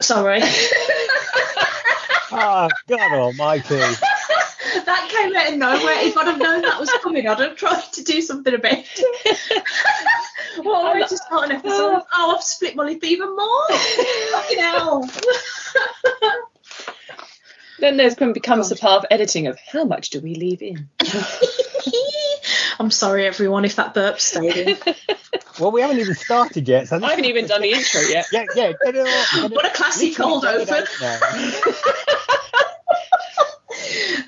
Sorry. Oh, God almighty. that came out of nowhere. If I'd have known that was coming, I'd have tried to do something about it. well, I just got an episode. Oh, I've split my lip even more. Fucking hell. Then there's going becomes the part of editing of how much do we leave in? I'm sorry, everyone, if that burp stayed in. Well, we haven't even started yet. So I haven't even done the intro yet. Yeah, yeah. Get it all, get it- What a classy cold open.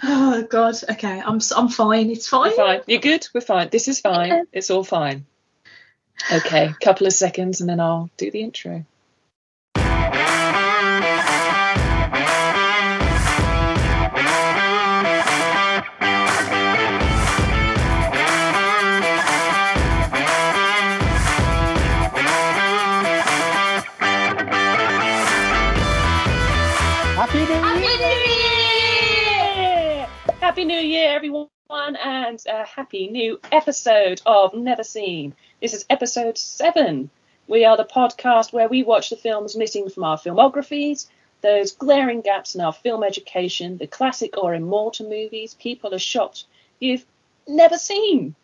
Oh God. Okay, I'm s- I'm fine. It's fine. We're fine. You're good? We're fine. This is fine. It's all fine. Okay, couple of seconds and then I'll do the intro. Everyone, and a happy new episode of Never Seen. This is episode seven. We are the podcast where we watch the films missing from our filmographies, those glaring gaps in our film education, the classic or immortal movies people are shocked you've never seen.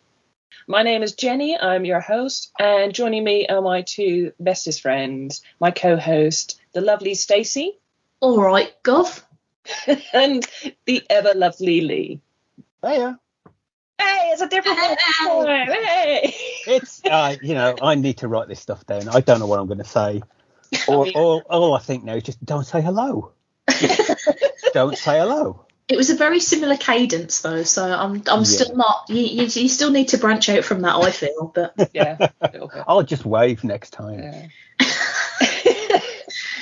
My name is Jenni, I'm your host, and joining me are my two bestest friends, my co host, the lovely Stacey, All right, Gov. and the ever lovely Lee. Hiya. Hey, it's a different one. Hey. It's, uh, you know, I need to write this stuff down. I don't know what I'm going to say. Or, all, all I think now is just don't say hello. don't say hello. It was a very similar cadence though, so I'm I'm Yeah. still not. You, you you still need to branch out from that. I feel, but Yeah, a little bit. I'll just wave next time. Yeah.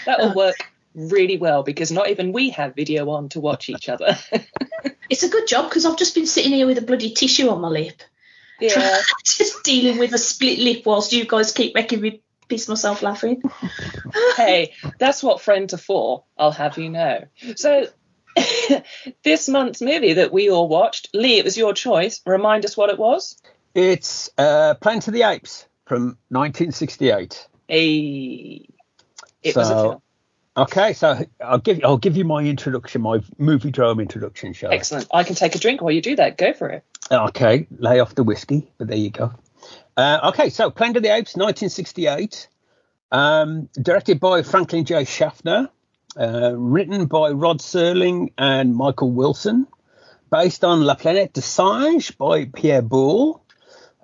that will work really well because not even we have video on to watch each other. it's a good job because I've just been sitting here with a bloody tissue on my lip, yeah. just dealing with a split lip whilst you guys keep making me piss myself laughing. Hey, that's what friends are for, I'll have you know. So, this month's movie that we all watched, Lee, it was your choice. Remind us what it was. It's uh, Planet of the Apes from 1968. A. It was a So- film. Okay, so I'll give I'll give you my introduction, my Moviedrome introduction, shall I? Excellent. I can take a drink while you do that. Go for it. Okay, lay off the whiskey, but there you go. Uh, okay, so Planet of the Apes, 1968, um, directed by Franklin J. Schaffner, uh, written by Rod Serling and Michael Wilson, based on La Planète des Singes by Pierre Boulle,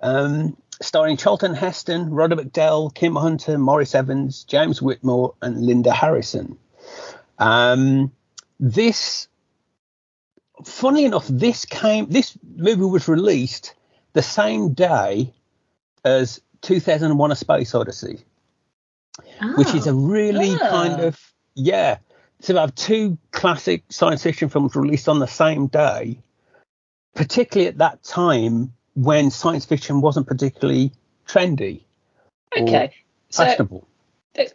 um, starring Charlton Heston, Roddy McDowall, Kim Hunter, Maurice Evans, James Whitmore, and Linda Harrison. Um, this funny enough, this came. This movie was released the same day as 2001: A Space Odyssey, which is a really Ah. kind of yeah. So we have two classic science fiction films released on the same day, particularly at that time when science fiction wasn't particularly trendy Okay. So, fashionable.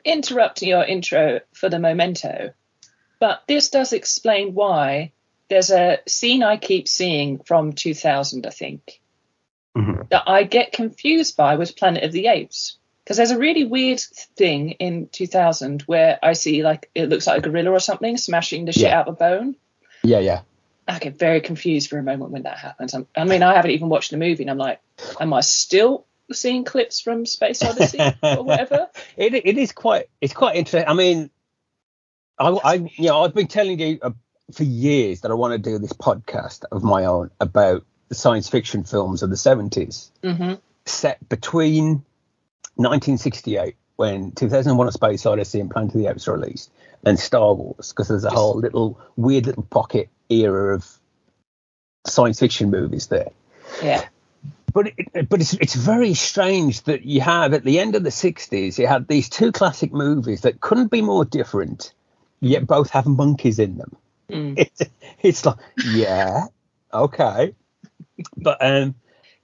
interrupt your intro for the memento, but this does explain why there's a scene I keep seeing from 2000, I think, Mhm. that I get confused by with Planet of the Apes. Because there's a really weird thing in 2000 where I see like it looks like a gorilla or something smashing the shit Yeah. out of a bone. Yeah, yeah. I get very confused for a moment when that happens. I'm, I mean, I haven't even watched the movie, and I'm like, am I still seeing clips from Space Odyssey or whatever? It it is quite it's quite interesting. I mean, I, I you know I've been telling you uh, for years that I want to do this podcast of my own about the science fiction films of the seventies hmm set between 1968 when 2001: A Space Odyssey and Planet of the Apes were released and Star Wars because there's a whole little weird little pocket era of science fiction movies there Yeah. but it, but it's it's very strange that you have at the end of the 60s you had these two classic movies that couldn't be more different yet both have monkeys in them Mm. it's, it's like yeah okay but um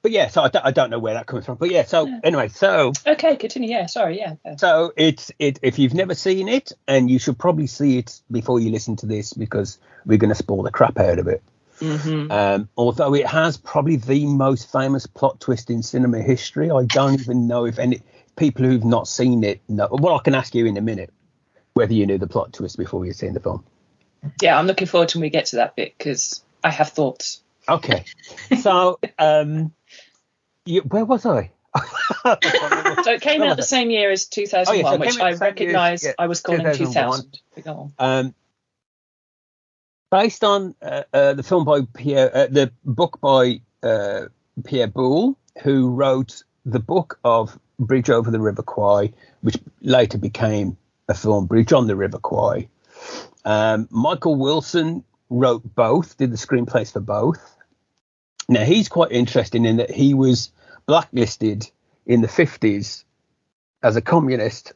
but yeah so I don't, I don't know where that comes from but yeah so anyway so Okay, continue. Yeah, sorry. Yeah. yeah. so it's it if you've never seen it and you should probably see it before you listen to this because we're going to spoil the crap out of it Mhm. um, although it has probably the most famous plot twist in cinema history, I don't even know if any people who've not seen it know. Well, I can ask you in a minute. whether you knew the plot twist before you'd seen the film. Yeah, I'm looking forward to when we get to that bit because I have thoughts. Okay, so um, you, where was I? So it came out the same year as 2001, Oh, yeah, so which I the same year as- recognise yeah, I was calling 2001. 2000. Um, based on uh, uh, the film by Pierre, uh, the book by uh, Pierre Boulle, who wrote the book of Bridge over the River Kwai, which later became a film, Bridge on the River Kwai. Um, Michael Wilson wrote both, did the screenplays for both. Now he's quite interesting in that he was blacklisted in the 50s as a communist,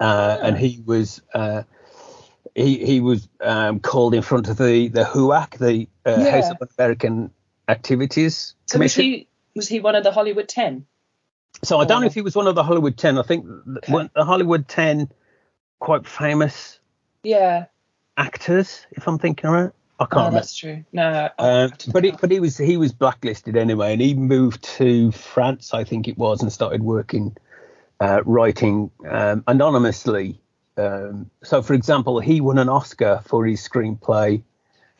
uh, and he was uh, he he was um, called in front of the the HUAC, the uh, Yeah. House of American Activities So was he was he one of the Hollywood Ten? so I don't know if he was one of the Hollywood Ten. I think Okay. the Hollywood Ten, quite famous Yeah, actors, if I'm thinking right. I can't oh, remember. that's true. No, Um, but it, but he was he was blacklisted anyway, and he moved to France, I think it was, and started working, uh, writing um, anonymously. Um, so, for example, he won an Oscar for his screenplay.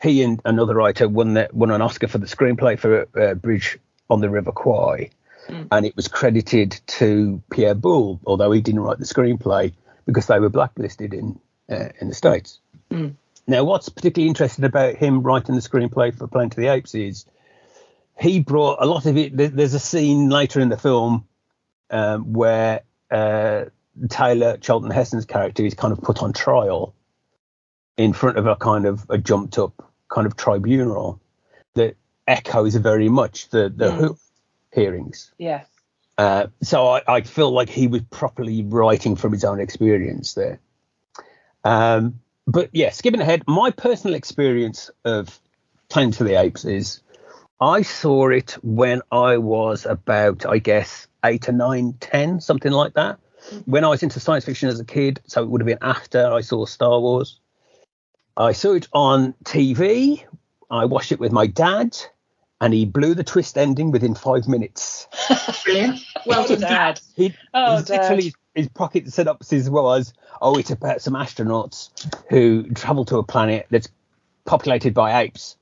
He and another writer won that won an Oscar for the screenplay for uh, Bridge on the River Kwai, Mm. and it was credited to Pierre Boulle, although he didn't write the screenplay because they were blacklisted in uh, in the states. Mm. Now, what's particularly interesting about him writing the screenplay for Planet of the Apes is he brought a lot of it. There's a scene later in the film um, where uh, Taylor Charlton Heston's character is kind of put on trial in front of a kind of a jumped up kind of tribunal that echoes very much the the Mm. Hearings. yeah, Uh, so I, I feel like he was properly writing from his own experience there. Um, but yeah, skipping ahead, my personal experience of Planet of the Apes is I saw it when I was about, I guess, eight or nine, ten, something like that. Mm-hmm. When I was into science fiction as a kid, so it would have been after I saw Star Wars. I saw it on TV. I watched it with my dad, and he blew the twist ending within five minutes. Brilliant. Well done, Dad. He, Oh, he's Dad. literally his pocket synopsis was, "Oh, it's about some astronauts who travel to a planet that's populated by apes,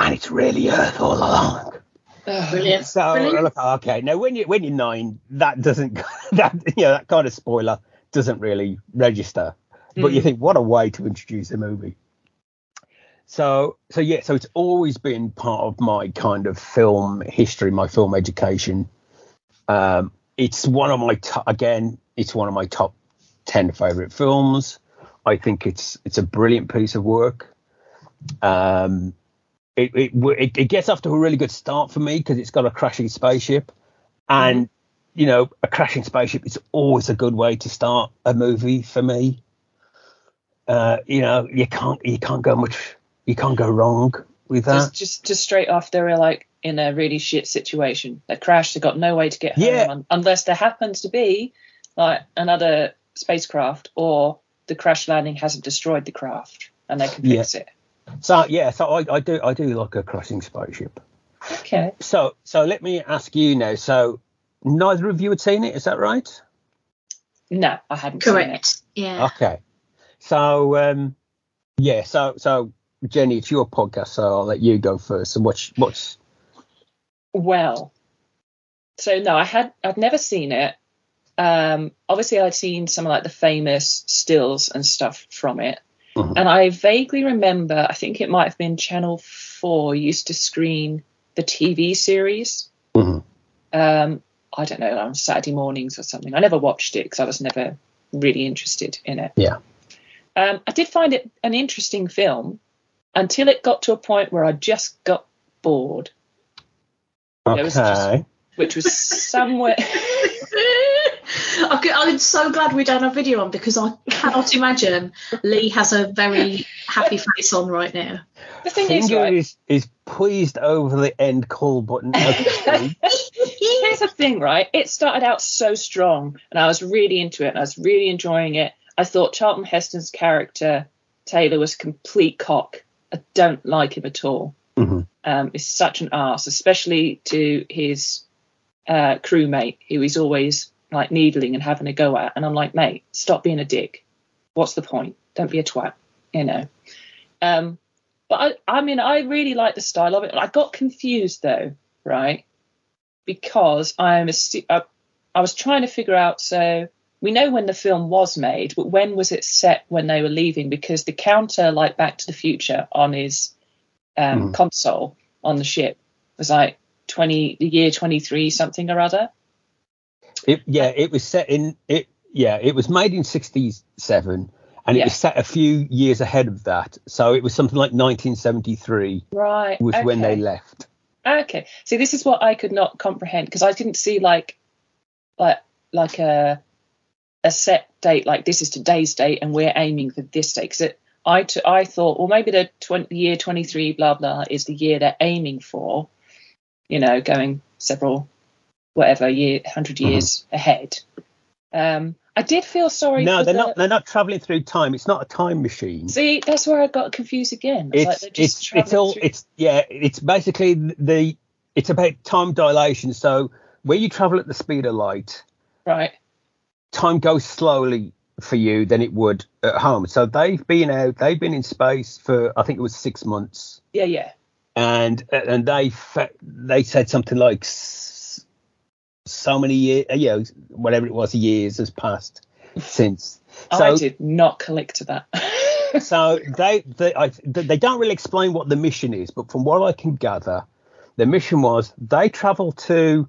and it's really Earth all along." Ugh. Brilliant. So Brilliant. look, okay, now when you when you're nine, that doesn't that you know that kind of spoiler doesn't really register, but you Mm. think what a way to introduce a movie. So so yeah, so it's always been part of my kind of film history, my film education. Um, it's one of my to- again, it's one of my top ten favorite films. I think it's it's a brilliant piece of work. Um, it, it it it gets off to a really good start for me because it's got a crashing spaceship, and you know a crashing spaceship is always a good way to start a movie for me. Uh, you know you can't you can't go much you can't go wrong with that. Just, just, just straight off, they were like in a really shit situation. They crashed. They got no way to get home Yeah. un- unless there happens to be like another spacecraft or the crash landing hasn't destroyed the craft and they can Yeah. fix it. So yeah, so I, I do I do like a crashing spaceship. Okay. So so let me ask you now. So neither of you had seen it, is that right? No, I hadn't seen it. Correct. Yeah. Okay. So um yeah, so so Jenni, it's your podcast, so I'll let you go first. And what's what's Well, so no, I had I'd never seen it. Um, obviously, I'd seen some of like the famous stills and stuff from it, Mhm. and I vaguely remember. I think it might have been Channel Four used to screen the TV series. Mhm. Um, I don't know on Saturday mornings or something. I never watched it because I was never really interested in it. Yeah. Um, I did find it an interesting film until it got to a point where I just got bored, It was just- okay? which was somewhere. I could- I'm so glad we don't have video on because I cannot imagine Lee has a very happy face on right now. The thing is, Finger right, is is poised over the end call button. Here's the thing, right? It started out so strong, and I was really into it, and I was really enjoying it. I thought Charlton Heston's character Taylor was complete cock. I don't like him at all. Mhm. Um, he's such an ass, especially to his uh, crewmate, who he's always like needling and having a go at, and I'm like, mate, stop being a dick. What's the point? Don't be a twat, you know. Um, but I, I mean, I really like the style of it. I got confused though, right? Because I'm a, I, I was trying to figure out. So we know when the film was made, but when was it set when they were leaving? Because the counter, like Back to the Future, on his um, Mm. console on the ship was like 20, the year 23 something or other. It, yeah, it was set in it. Yeah, it was made in '67, and it Yeah. was set a few years ahead of that. So it was something like 1973 Right. was when they left. Okay. See, this is what I could not comprehend because I didn't see like, like, like a, a set date like this is today's date and we're aiming for this date. Because I, t- I thought, well, maybe the 20, year 23, blah, blah, is the year they're aiming for, you know, going several, whatever, year, 100 years ahead. Um, I did feel sorry No, they're the, not. They're not traveling through time. It's not a time machine. See, that's where I got confused again. It's, like it's they're just it's it's all through- it's yeah it's basically the it's about time dilation so where you travel at the speed of light right. Time goes slowly for you than it would at home so they've been out they've been in space for i think it was six months Yeah, yeah. and and they they said something like so many years you know whatever it was years has passed since oh, I So- did not collect to that. so they they I, they don't really explain what the mission is, but from what I can gather, the mission was they travel to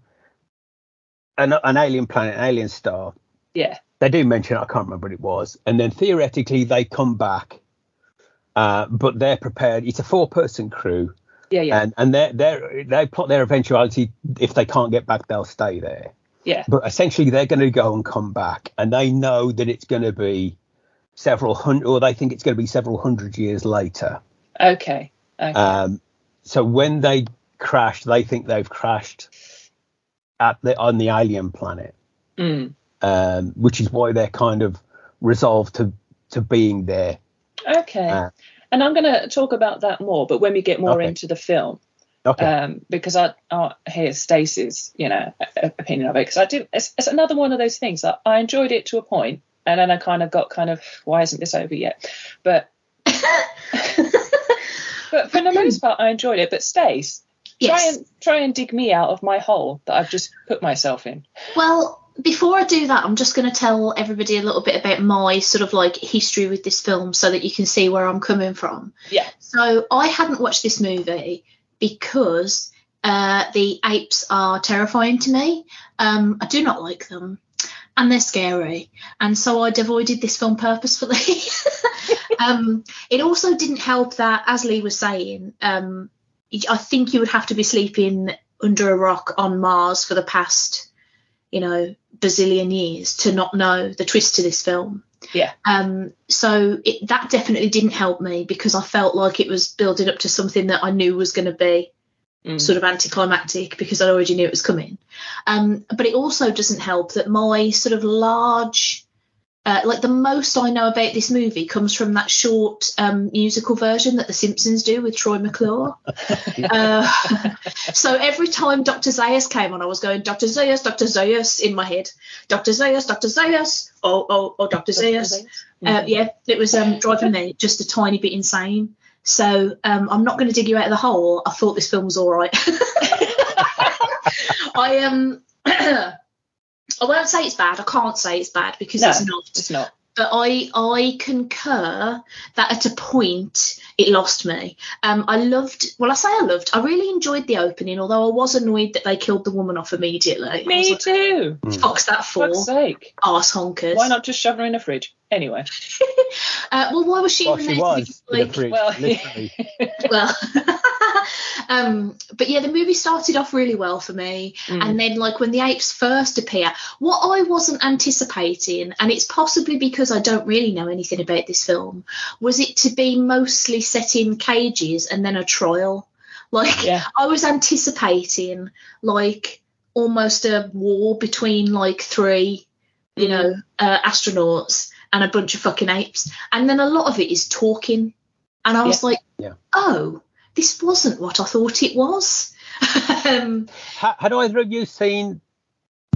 an, an alien planet, an alien star. Yeah. They do mention it, I can't remember what it was, and then theoretically they come back, uh, but they're prepared. It's a four-person crew, Yeah, yeah. and and they they they plot their eventuality. If they can't get back, they'll stay there. yeah. But essentially, they're going to go and come back, and they know that it's going to be several hundred, or they think it's going to be several hundred years later. Okay. okay. Um, so when they crash, they think they've crashed at the on the alien planet, Mm. Um, which is why they're kind of resolved to to being there. Okay. Uh, and I'm going to talk about that more, but when we get more Okay. into the film, Okay. um, because I, I hear Stacey's, you know, opinion of it. Because I do, it's, it's another one of those things that I enjoyed it to a point, and then I kind of got kind of, why isn't this over yet? But but for the most part, I enjoyed it. But Stace, try and try and dig me out of my hole that I've just put myself in. Well, before I do that, I'm just going to tell everybody a little bit about my sort of like history with this film so that you can see where I'm coming from. Yeah. So I hadn't watched this movie because uh, the apes are terrifying to me. Um, I do not like them. And they're scary, and so I'd avoided this film purposefully. um, it also didn't help that, as Lee was saying, um, I think you would have to be sleeping under a rock on Mars for the past, you know, bazillion years to not know the twist to this film. Yeah. Um, so it, that definitely didn't help me because I felt like it was building up to something that I knew was going to be Mm. sort of anticlimactic because I already knew it was coming. Um, but it also doesn't help that my sort of large, uh, like the most I know about this movie comes from that short um, musical version that The Simpsons do with Troy McClure. uh, so every time Dr. Zaius came on, I was going, Dr. Zaius, Dr. Zaius in my head. Dr. Zaius, Dr. Zaius, oh, oh, oh, Dr. Zaius. Uh, yeah, it was um, driving me just a tiny bit insane. So um, I'm not going to dig you out of the hole. I thought this film was all right. I um, I won't say it's bad. I can't say it's bad because No. it's not. It's not. But I I concur that at a point it lost me. Um, I loved. Well, I say I loved. I really enjoyed the opening, although I was annoyed that they killed the woman off immediately. Me like, too. Fuck's that for? Fuck's sake. Arse honkers. Why not just shove her in a fridge? Anyway. Uh, well, why was she Well, she there was be, in the like, fridge, well, literally. well um but yeah the movie started off really well for me Mm. and then like when the apes first appear what i wasn't anticipating and it's possibly because i don't really know anything about this film was it to be mostly set in cages and then a trial like Yeah. i was anticipating like almost a war between like three you Mhm. know uh, astronauts and a bunch of fucking apes and then a lot of it is talking and i was like Yeah. oh this wasn't what i thought it was um Ha- Had either of you seen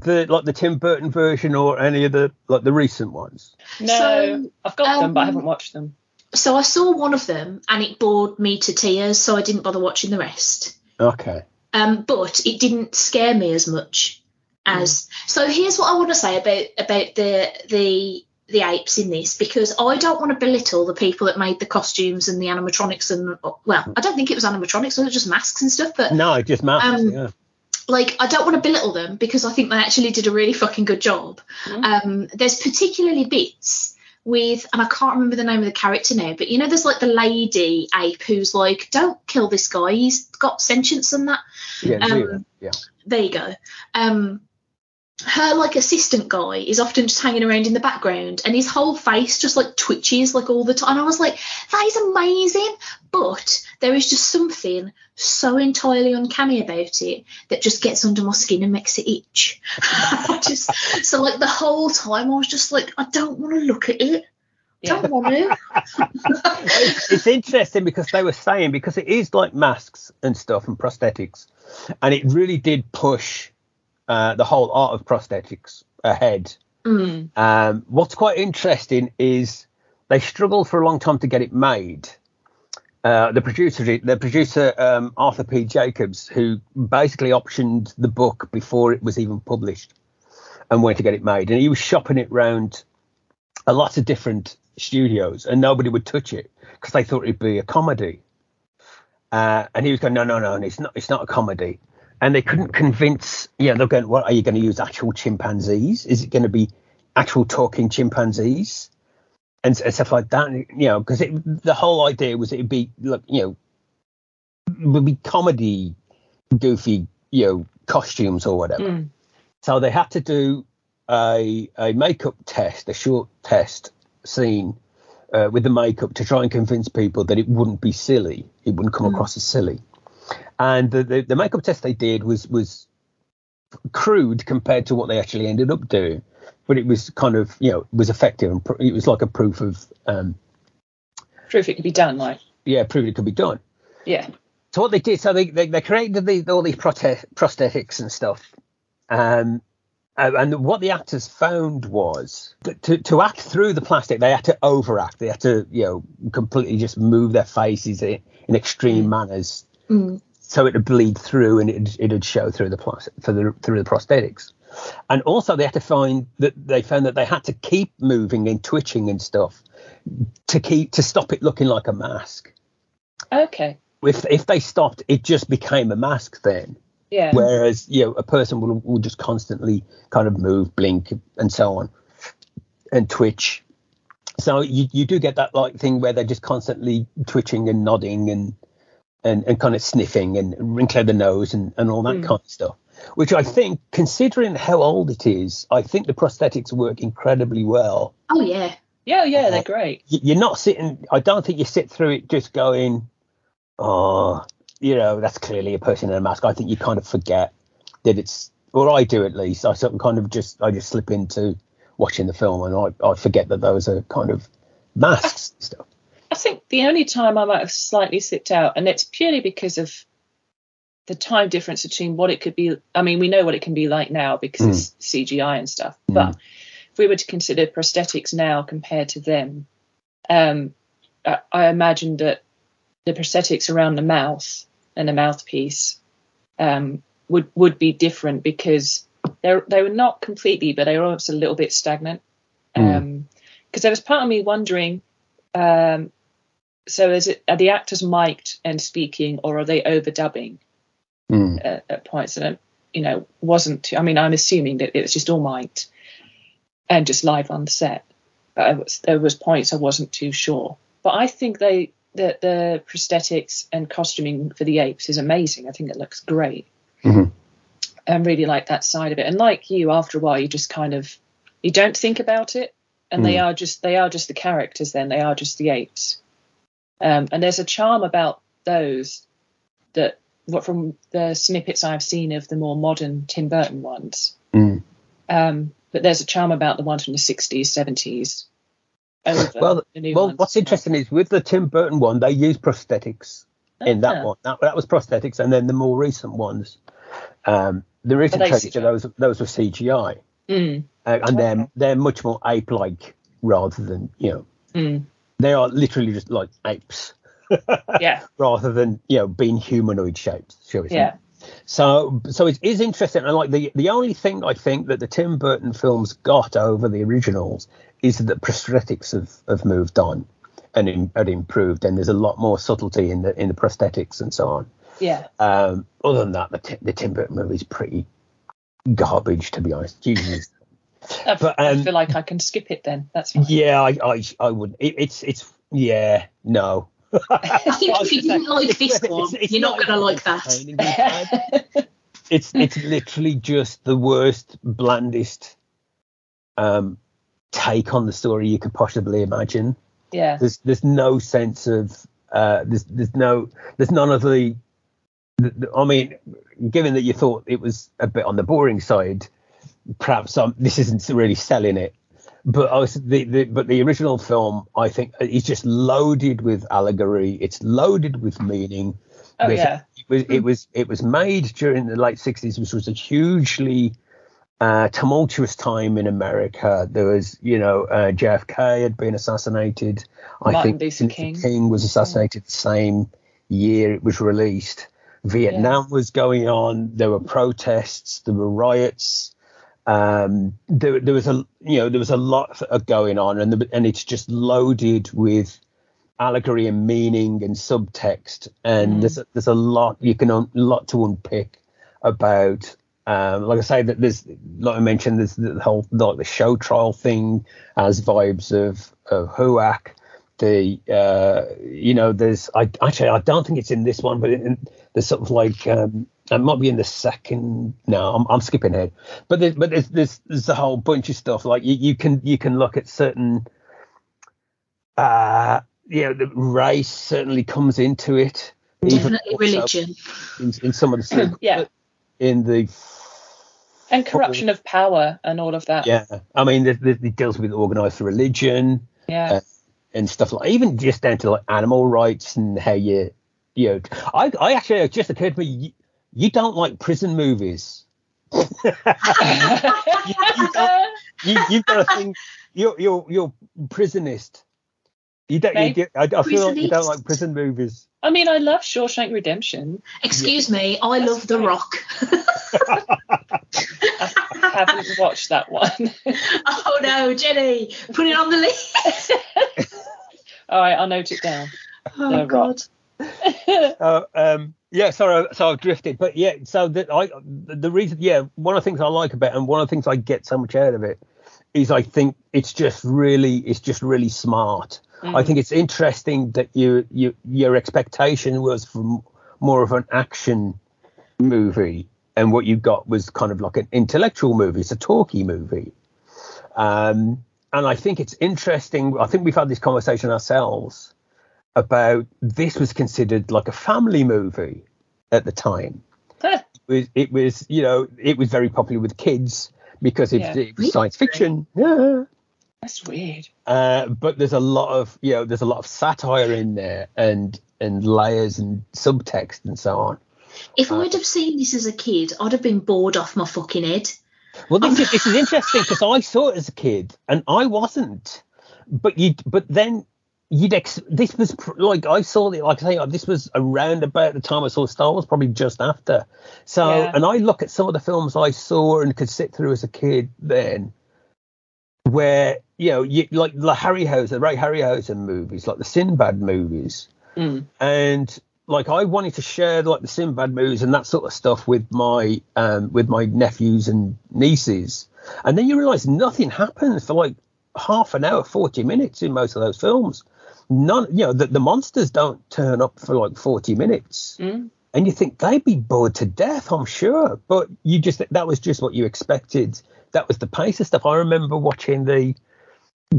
the like the Tim Burton version or any of the like the recent ones? No, So, I've got them, but I um, haven't watched them. So I saw one of them and it bored me to tears, so I didn't bother watching the rest. Okay. Um, but it didn't scare me as much as. So here's what I want to say about about the the the apes in this because I don't want to belittle the people that made the costumes and the animatronics and well, I don't think it was animatronics, it was just masks and stuff. But No, just masks. Um, yeah. like I don't want to belittle them because I think they actually did a really fucking good job. Mhm. Um, there's particularly bits with, and I can't remember the name of the character now, but you know, there's like the lady ape who's like, "Don't kill this guy. He's got sentience and that." Yeah. um, yeah. There you go. Um, her like assistant guy is often just hanging around in the background, and his whole face just like twitches like all the time. And I was like, that is amazing, but there is just something so entirely uncanny about it that just gets under my skin and makes it itch. Just so like the whole time I was just like, I don't want to look at it. Yeah. Don't want to. it's, it's interesting because they were saying because it is like masks and stuff and prosthetics, and it really did push uh, the whole art of prosthetics ahead. Mm. Um, what's quite interesting is they struggled for a long time to get it made. Uh, the producer, the producer um, Arthur P. Jacobs, who basically optioned the book before it was even published, and went to get it made, and he was shopping it round a lot of different studios, and nobody would touch it because they thought it'd be a comedy. Uh, and he was going, no, no, no, it's not, it's not a comedy. And they couldn't convince, you know, they're going, what are you going to use actual chimpanzees? Is it going to be actual talking chimpanzees? And, and stuff like that, you know, because the whole idea was it'd be, look, you know, would be comedy, goofy, you know, costumes or whatever. Mm. So they had to do a a makeup test, a short test scene uh, with the makeup to try and convince people that it wouldn't be silly. It wouldn't come Mm. across as silly. And the, the the makeup test they did was was crude compared to what they actually ended up doing, but it was kind of you know it was effective and pr- it was like a proof of um Proof it could be done, like yeah proof it could be done. yeah. So what they did, so they they, they created the, all these prote- prosthetics and stuff, um, and what the actors found was that to to act through the plastic, they had to overact. They had to you know completely just move their faces in, in extreme manners, Mm. So it would bleed through and it it'd show through the the through the prosthetics. And also they had to find that they found that they had to keep moving and twitching and stuff to keep to stop it looking like a mask Okay. if if they stopped, it just became a mask then. Yeah. Whereas you know a person will will just constantly kind of move, blink, and so on, and twitch. So you you do get that like thing where they're just constantly twitching and nodding and and, and kind of sniffing and wrinkling the nose and, and all that Mm. kind of stuff. Which I think, considering how old it is, I think the prosthetics work incredibly well. Oh yeah. yeah, yeah, they're great. Y- You're not sitting. I don't think you sit through it just going, oh, you know, that's clearly a person in a mask. I think you kind of forget that it's, or I do at least. I sort of kind of just, I just slip into watching the film and I, I forget that those are kind of masks and stuff. The only time I might have slightly slipped out, and it's purely because of the time difference between what it could be. I mean, we know what it can be like now because it's CGI and stuff. But if we were to consider prosthetics now compared to them, um, I, I imagine that the prosthetics around the mouth and the mouthpiece um, would would be different because they they were not completely, but they were almost a little bit stagnant. Mm. Um, because there was part of me wondering. Um, so is it are the actors mic'd and speaking, or are they overdubbing Mm. at, at points? And you know, wasn't. I mean, I'm assuming that it was just all mic'd and just live on the set. But was, there was points I wasn't too sure. But I think they the the prosthetics and costuming for the apes is amazing. I think it looks great. Mhm. I really like that side of it. And like you, after a while, you just kind of you don't think about it, and they Mm. are just they are just the characters. Then they are just the apes. Um, and there's a charm about those that what from the snippets I've seen of the more modern Tim Burton ones. Mm. Um, but there's a charm about the ones from the 60s, 70s. Over Well, well, ones. what's interesting is with the Tim Burton one, they use prosthetics in that Ah. one. That, that was prosthetics, and then the more recent ones, um, the recent they trailers, CGI? those those were CGI, Mm, uh, and they're they're much more ape-like rather than you know mm, they are literally just like apes yeah, rather than you know being humanoid shaped. Shall we say? yeah. So so it is interesting, and like the the only thing I think that the Tim Burton films got over the originals is that prosthetics have, have moved on and, im- and improved, and there's a lot more subtlety in the in the prosthetics and so on. Yeah. Um, other than that, the, the Tim Burton movie is pretty garbage, to be honest. Jesus. I, But, I um, feel like I can skip it then. That's fine. yeah, I I, I would. It, it's it's yeah no. I think if you didn't like this It's- one, it's you're not even going to like that. it's it's literally just the worst, blandest um, take on the story you could possibly imagine. yeah. There's there's no sense of uh, there's there's no there's none of the, the, the- I mean, given that you thought it was a bit on the boring side, perhaps um, this isn't really selling it. But I was the, the but the original film I think is just loaded with allegory. It's loaded with meaning. Oh There's- yeah. It was it was it was made during the late sixties, which was a hugely uh, tumultuous time in America. There was, you know, uh, JFK had been assassinated. I Martin think Luther King. King was assassinated the same year it was released. Vietnam was going on. There were protests. There were riots. Um, there, there was a, you know, there was a lot going on, and the, and it's just loaded with allegory and meaning and subtext, and Mm. there's a, there's a lot you can un, lot to unpick about. Um, like I say, that there's like I mentioned, there's the whole like the show trial thing as vibes of of HUAC. The uh, you know, there's I actually I don't think it's in this one, but in, there's sort of like um, it might be in the second. No, I'm, I'm skipping ahead. But there's, but there's, there's there's a whole bunch of stuff like you, you can you can look at certain uh you know the race certainly comes into it Definitely religion. in, in some of the stuff Yeah. in the And corruption of power and all of that. yeah i mean it, deals with organized religion Yeah. Uh, and stuff like even just down to like animal rights and how you you know i i actually it just occurred to me you, you don't like prison movies you, you've got a thing you're you're you're prisonist you don't you Maybe. get, I, I feel like you don't like prison movies I mean, I love Shawshank Redemption. Excuse me, I love The Rock. I haven't watched that one. oh no, Jenni, put it on the list. all right, I'll note it down. Oh The God. Uh, um, yeah, sorry, so I've drifted, but yeah, so that I the reason, yeah, one of the things I like about it, and one of the things I get so much out of it, is I think it's just really, it's just really smart. I think it's interesting that you, you, your expectation was for more of an action movie, and what you got was kind of like an intellectual movie. It's a talky movie. Um, and I think it's interesting. I think we've had this conversation ourselves about this was considered like a family movie at the time. Huh. It was, it was you know, it was very popular with kids because it, Yeah. it was science fiction. Yeah. That's weird. Uh, but there's a lot of you know, there's a lot of satire in there and and layers and subtext and so on. If I'd have seen this as a kid, I'd have been bored off my fucking head. Well, this is this is interesting because I saw it as a kid and I wasn't. But you, but then you'd ex- this was pr- like I saw it like I say this was around about the time I saw Star Wars, probably just after. So, Yeah. and I look at some of the films I saw and could sit through as a kid then, where you know, you like the Harryhausen, Ray Harryhausen movies, like the Sinbad movies Mm. and like I wanted to share like the Sinbad movies and that sort of stuff with my um with my nephews and nieces, and then you realise nothing happens for like half an hour, forty minutes in most of those films. None, you know, the, the monsters don't turn up for like forty minutes, Mm. and you think they'd be bored to death, I'm sure, but you just that was just what you expected. That was the pace of stuff. I remember watching the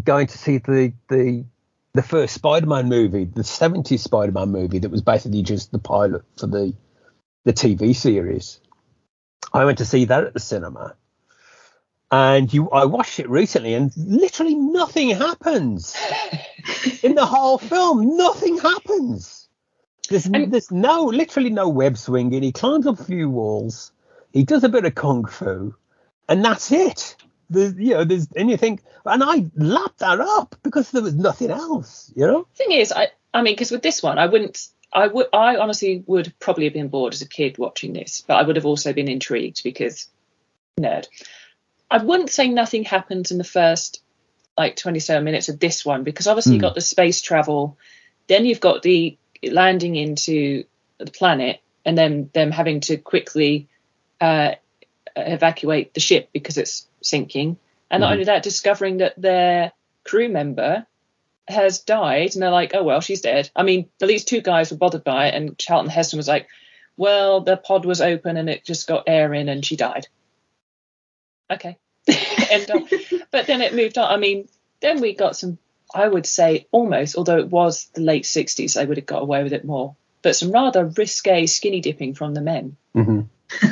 going to see the the the first Spider-Man movie, the 70s Spider-Man movie that was basically just the pilot for the the TV series. I went to see that at the cinema. And you I watched it recently and literally nothing happens. In the whole film, nothing happens. There's And- there's no literally no web swinging. He climbs up a few walls. he does a bit of kung fu, and that's it. There's, you know, there's, and you think, and I lapped that up because there was nothing else, you know. Thing is, I, I mean, because with this one, I wouldn't, I would, I honestly would probably have been bored as a kid watching this, but I would have also been intrigued because nerd. I wouldn't say nothing happens in the first like 27 minutes of this one because obviously Mm. you've got the space travel, then you've got the landing into the planet, and then them having to quickly uh, evacuate the ship because it's sinking, and not Mhm. only that, discovering that their crew member has died, and they're like, oh well, she's dead. I mean, at least two guys were bothered by it, and Charlton Heston was like, well, the pod was open and it just got air in, and she died. Okay. End of. But then it moved on. I mean, then we got some, I would say almost, although it was the late 60s, they would have got away with it more, but some rather risque skinny dipping from the men hmm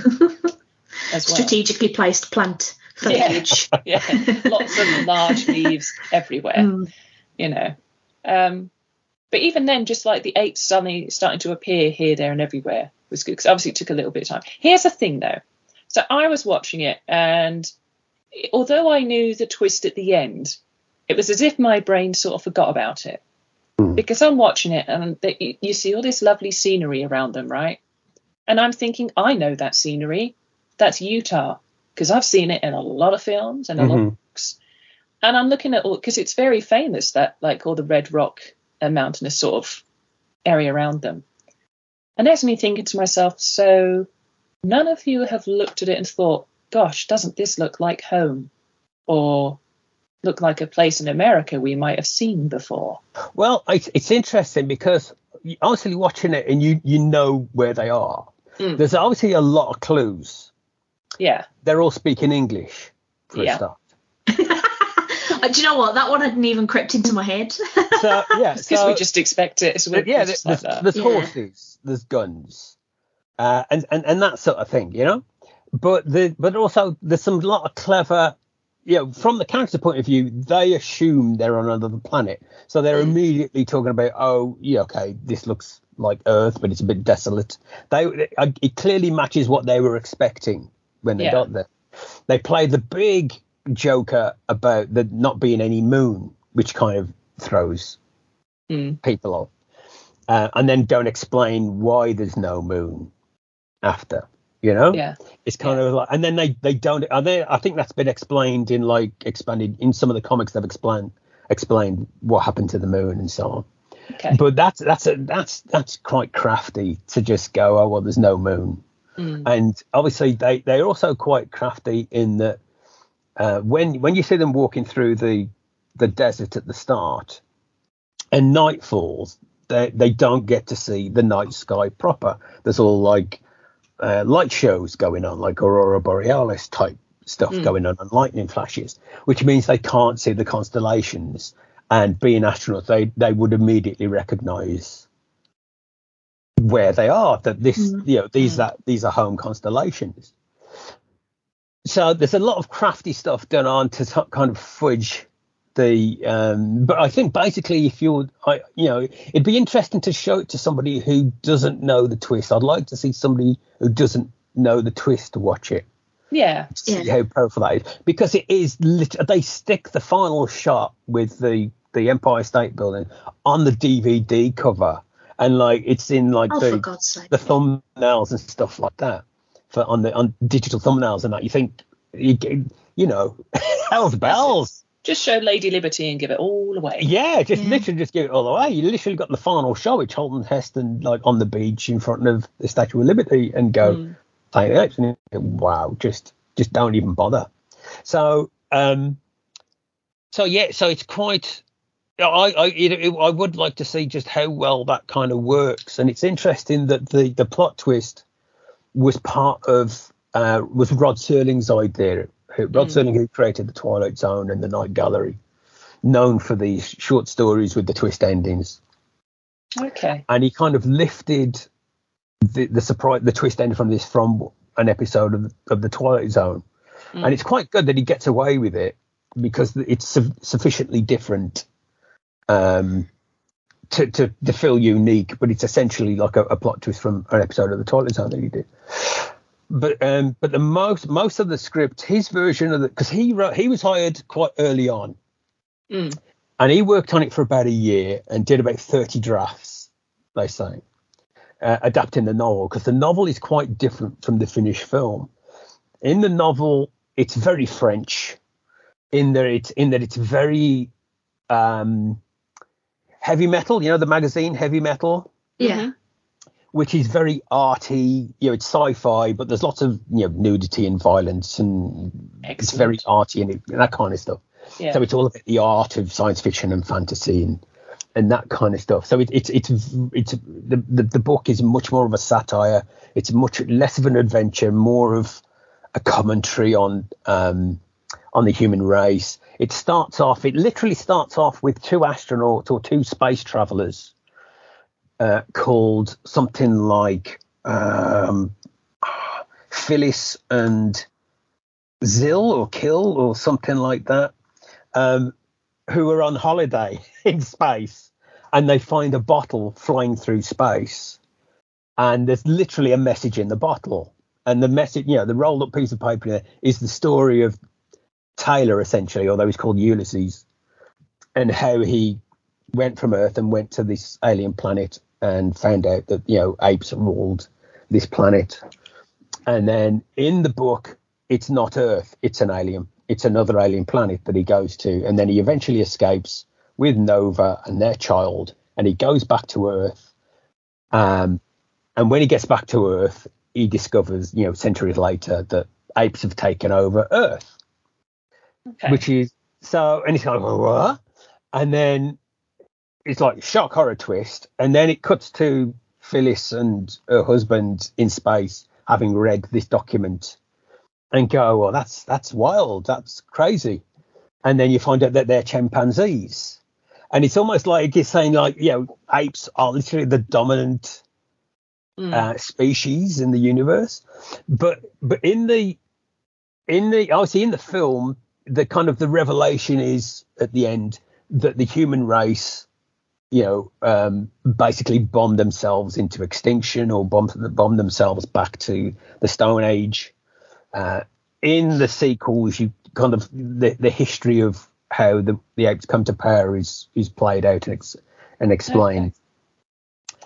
as well. Strategically placed plant Yeah. foliage. yeah, lots of large leaves everywhere, Mm. you know. Um, but even then, just like the apes suddenly starting to appear here, there, and everywhere was good because obviously it took a little bit of time. Here's the thing though. So I was watching it, and although I knew the twist at the end, it was as if my brain sort of forgot about it. Hmm. Because I'm watching it, and the, you- see all this lovely scenery around them, right? And I'm thinking, I know that scenery. That's Utah because I've seen it in a lot of films and a lot of Mhm. books. And I'm looking at all because it's very famous that like all the red rock and mountainous sort of area around them. And there's me thinking to myself, so none of you have looked at it and thought, gosh, doesn't this look like home? Or look like a place in America we might have seen before? Well, it's, it's interesting because you- honestly, watching it and you you know where they are. Mm. There's obviously a lot of clues. Yeah. They're all speaking English for Yeah. a start. Uh, Do you know what? That one hadn't even crept into my head. So yeah, Because so we just expect it. So yeah, there's, like that. there's Yeah. horses, there's guns, uh, and, and and that sort of thing, you know. But the but also there's some lot of clever, you know, from the character point of view, they assume they're on another planet, so they're Mm. immediately talking about, oh, yeah, okay, this looks like Earth, but it's a bit desolate. They it clearly matches what they were expecting when they Yeah. got there. They play the big joker about there not being any moon, which kind of throws Mm. people off, uh, and then don't explain why there's no moon after. You know, Yeah. It's kind of like, and then they they don't. Are they, I think that's been explained in like expanded in some of the comics. They've explained explained what happened to the moon and so on. Okay. But that's that's a, that's that's quite crafty to just go, oh well, there's no moon, Mm. and obviously they they're also quite crafty in that uh, when when you see them walking through the the desert at the start, and night falls, they they don't get to see the night sky proper. There's all like uh, light shows going on, like aurora borealis type stuff Mm. going on, and lightning flashes, which means they can't see the constellations. And being astronauts, they they would immediately recognise where they are. That this, Mm. you know, these that these are home constellations. So there's a lot of crafty stuff done on to t- kind of fudge the. Um, but I think basically, if you're, I, you know, it'd be interesting to show it to somebody who doesn't know the twist. I'd like to see somebody who doesn't know the twist to watch it Yeah. see Yeah. how powerful that is because it is lit- they stick the final shot with the the Empire State Building on the DVD cover and like it's in like oh, the sake. the thumbnails and stuff like that for on the on digital thumbnails and that you think you you know hell's bells Just show Lady Liberty and give it all away. yeah just Yeah. literally just give it all away you literally got the final shot with Charlton Heston like on the beach in front of the Statue of Liberty and go Mm. Planet Apes, you- wow, just just don't even bother. So um, so yeah, so it's quite. I I it, it, I would like to see just how well that kind of works, and it's interesting that the the plot twist was part of uh, was Rod Serling's idea. Who, Rod Mm. Serling, who created the Twilight Zone and the Night Gallery, known for these short stories with the twist endings Okay. and he kind of lifted the, the surprise, the twist ending from this from an episode of, of the Twilight Zone, Mm. and it's quite good that he gets away with it because it's su- sufficiently different um, to, to to feel unique, but it's essentially like a, a plot twist from an episode of the Twilight Zone that he did. But um, but the most most of the script, his version of the because he wrote he was hired quite early on, Mm. and he worked on it for about a year and did about thirty drafts. They say uh, adapting the novel because the novel is quite different from the finished film. In the novel, it's very French, in that it's in that it's very um, heavy metal. You know the magazine Heavy Metal Yeah. Which is very arty. You know, it's sci-fi, but there's lots of you know nudity and violence, and it's very arty and, it, and that kind of stuff. Yeah. So it's all about the art of science fiction and fantasy and and that kind of stuff. So it, it's it's it's the, the the book is much more of a satire. It's much less of an adventure, more of a commentary on um, on the human race. It starts off. It literally starts off with two astronauts or two space travelers uh, called something like um, Phyllis and Zill or Kill or something like that, um, who are on holiday in space and they find a bottle flying through space and there's literally a message in the bottle. And the message, you know, the rolled up piece of paper there is the story of Taylor, essentially, although he's called Ulysses, and how he went from Earth and went to this alien planet and found out that you know apes ruled this planet. And then in the book, it's not Earth; it's an alien. It's another alien planet that he goes to, and then he eventually escapes with Nova and their child, and he goes back to Earth. Um, and when he gets back to Earth, he discovers, you know, centuries later that apes have taken over Earth Okay. which is so and it's like what and then it's like shock horror twist and then it cuts to phyllis and her husband in space having read this document and go well that's that's wild that's crazy and then you find out that they're chimpanzees and it's almost like it's saying like you know apes are literally the dominant Mm. uh, species in the universe. But but in the in the obviously in the film, the kind of the revelation is at the end that the human race, you know, um, basically bomb themselves into extinction or bomb bombed themselves back to the Stone Age. Uh, in the sequels, you kind of the, the history of how the, the apes come to power is is played out and ex, and explained.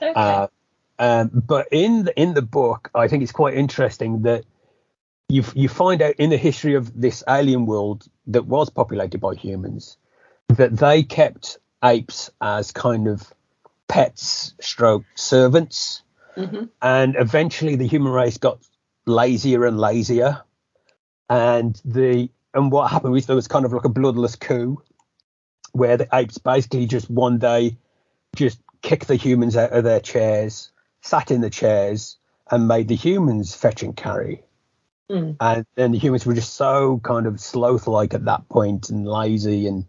okay. Uh, um, but in the in the book, I think it's quite interesting that you you find out in the history of this alien world that was populated by humans that they kept apes as kind of pets, stroke servants, Mhm. and eventually the human race got lazier and lazier, and the and what happened was there was kind of like a bloodless coup where the apes basically just one day just kicked the humans out of their chairs, sat in the chairs, and made the humans fetch and carry. Mm. And then the humans were just so kind of sloth like at that point and lazy, and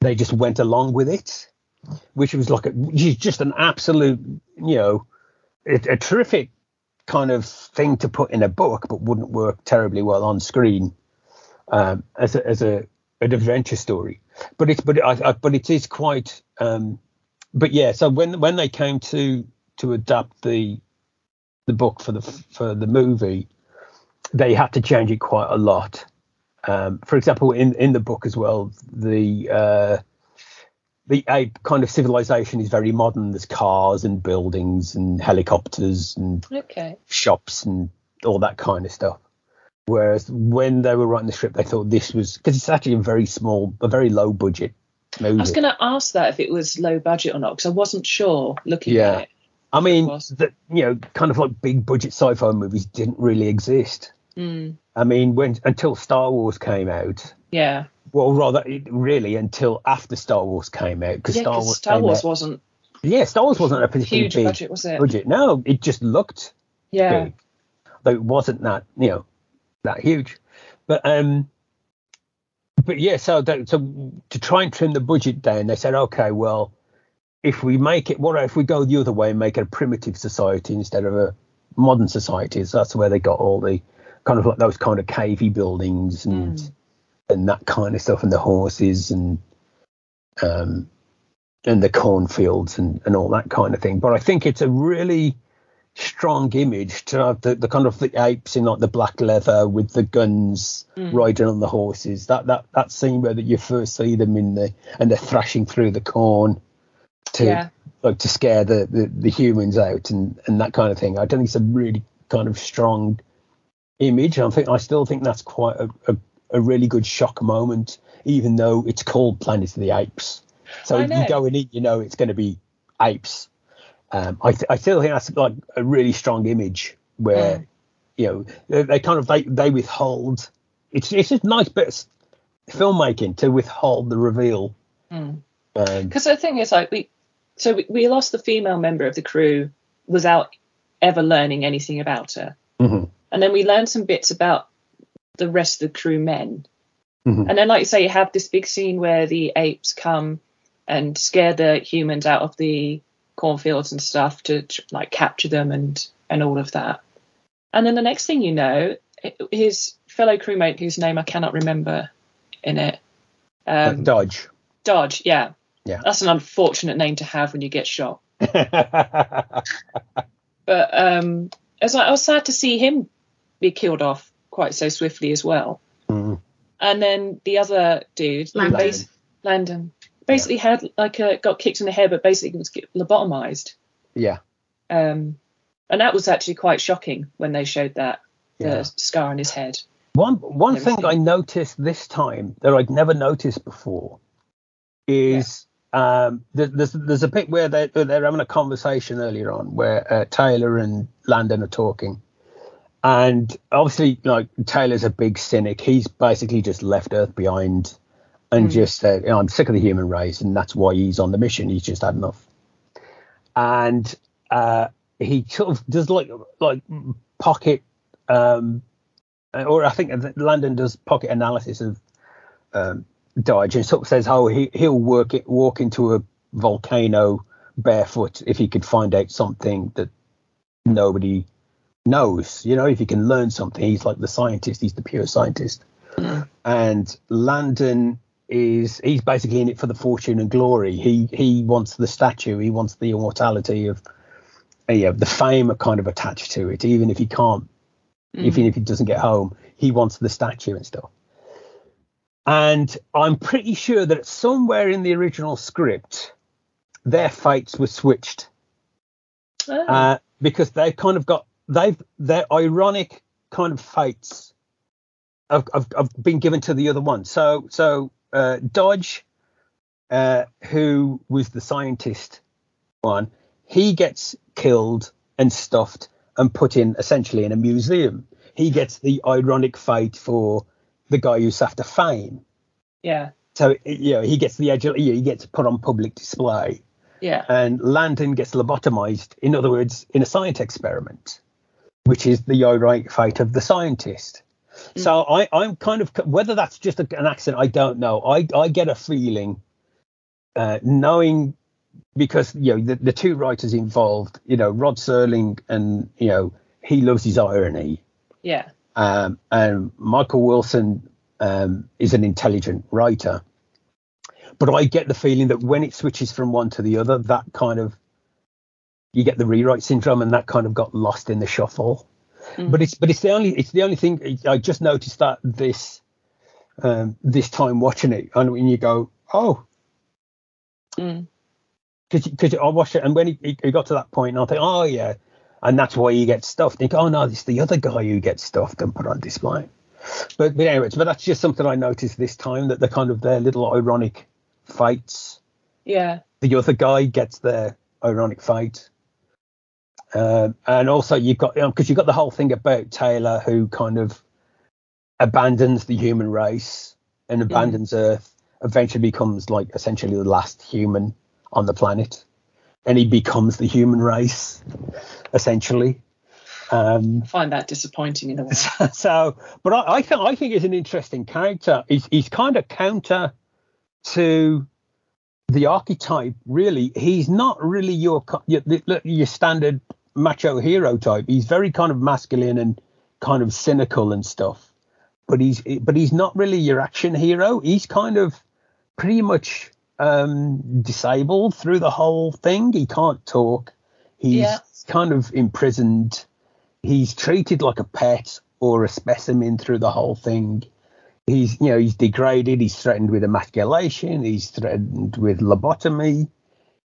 they just went along with it, which was like a, just an absolute, you know, a, a terrific kind of thing to put in a book, but wouldn't work terribly well on screen um, as a, as a an adventure story. But it's but I, I, but it is quite. Um, but yeah, so when when they came to to adapt the the book for the for the movie, they had to change it quite a lot. Um, for example, in in the book as well, the uh, the ape kind of civilization is very modern. There's cars and buildings and helicopters and Okay. shops and all that kind of stuff. Whereas when they were writing the script, they thought this was because it's actually a very small, a very low budget movie. I was going to ask that if it was low budget or not because I wasn't sure looking Yeah. at it. I mean, that you know, kind of like big budget sci-fi movies didn't really exist. Mm. I mean, when until Star Wars came out, Yeah. well, rather really until after Star Wars came out, because Yeah, Star Wars, Star Wars out- wasn't yeah, Star Wars wasn't a particularly huge big budget, was it? budget. No, it just looked Yeah. big, though it wasn't that you know that huge. But um, but yeah, so that, so to try and trim the budget down, they said, okay, well, if we make it, what if we go the other way and make it a primitive society instead of a modern society? So that's where they got all the kind of like those kind of cavey buildings and Mm. and that kind of stuff, and the horses and um and the cornfields and and all that kind of thing. But I think it's a really strong image to have the, the kind of the apes in like the black leather with the guns Mm. riding on the horses. That that that scene where that you first see them in the and they're thrashing through the corn to Yeah. like to scare the, the, the humans out and, and that kind of thing. I don't think it's a really kind of strong image. I think I still think that's quite a, a, a really good shock moment, even though it's called Planet of the Apes. So I if know. you go in it, you know it's going to be apes. Um, I, th- I still think that's like a really strong image where Mm. you know they, they kind of they, they withhold. It's it's just nice bit of filmmaking to withhold the reveal. Mm. Um, Because the thing is, like we, so we, we lost the female member of the crew without ever learning anything about her, mhm, and then we learned some bits about the rest of the crew men, mhm. and then like you say, you have this big scene where the apes come and scare the humans out of the cornfields and stuff to like capture them and and all of that, and then the next thing you know, his fellow crewmate, whose name I cannot remember, in it. Um, Dodge. Dodge, yeah. Yeah. That's an unfortunate name to have when you get shot. But um, as I, I was sad to see him be killed off quite so swiftly as well. Mm. And then the other dude, who Landon. bas- Landon, basically had like a, got kicked in the head, but basically was get- lobotomized. yeah. Um, and that was actually quite shocking when they showed that the Yeah. scar on his head. One one thing I noticed this time that I'd never noticed before is um, there's there's a bit where they they're having a conversation earlier on where uh, Taylor and Landon are talking, and obviously like Taylor's a big cynic. He's basically just left Earth behind and Mm. just said, you know, I'm sick of the human race, and that's why he's on the mission. He's just had enough, and uh, he sort of does like like pocket um, or I think Landon does pocket analysis of um, Dodge and sort of says "Oh, he he'll work it walk into a volcano barefoot if he could find out something that nobody knows. You know, if he can learn something, he's like the scientist. He's the pure scientist. And Landon is he's basically in it for the fortune and glory. He he wants the statue. He wants the immortality of yeah, the fame kind of attached to it, even if he can't even if he doesn't get home, he wants the statue and stuff. And I'm pretty sure that somewhere in the original script, their fates were switched Oh, uh, because they've kind of got they've their ironic kind of fates have, have, have been given to the other one. So so uh, Dodge, uh, who was the scientist one, he gets killed and stuffed and put in essentially in a museum. He gets the ironic fate for the guy who's after fame. yeah, So you know he gets the edge. He gets put on public display yeah, and Landon gets lobotomized, in other words, in a science experiment, which is the ironic fate of the scientist. So I, I'm kind of whether that's just a, an accident, I don't know. I, I get a feeling, uh, knowing because you know the, the two writers involved, you know Rod Serling, and you know he loves his irony, yeah, um, and Michael Wilson um, is an intelligent writer. But I get the feeling that when it switches from one to the other, that kind of you get the rewrite syndrome, and that kind of got lost in the shuffle. Mm. But it's but it's the only it's the only thing I just noticed that this um, this time watching it, and when you go, oh, Mm. because I watched it, and when he, he, he got to that point, and I think, oh yeah, and that's why he gets stuffed. Think, oh no, it's the other guy who gets stuffed and put on display. But but anyway, but that's just something I noticed this time that they're kind of their little ironic fights. yeah, The other guy gets their ironic fight. Um, and also you've got because you've got the whole thing about Taylor who kind of abandons the human race and abandons Earth, eventually becomes like essentially the last human on the planet, and he becomes the human race essentially. Um, I find that disappointing in a way. so, but I, I think I think he's an interesting character. He's he's kind of counter to the archetype. Really, he's not really your your, your standard macho hero type. He's very kind of masculine and kind of cynical and stuff. But he's but he's not really your action hero. He's kind of pretty much um, disabled through the whole thing. He can't talk. He's Yeah. kind of imprisoned. He's treated like a pet or a specimen through the whole thing. He's, you know, he's degraded. He's threatened with emasculation. He's threatened with lobotomy,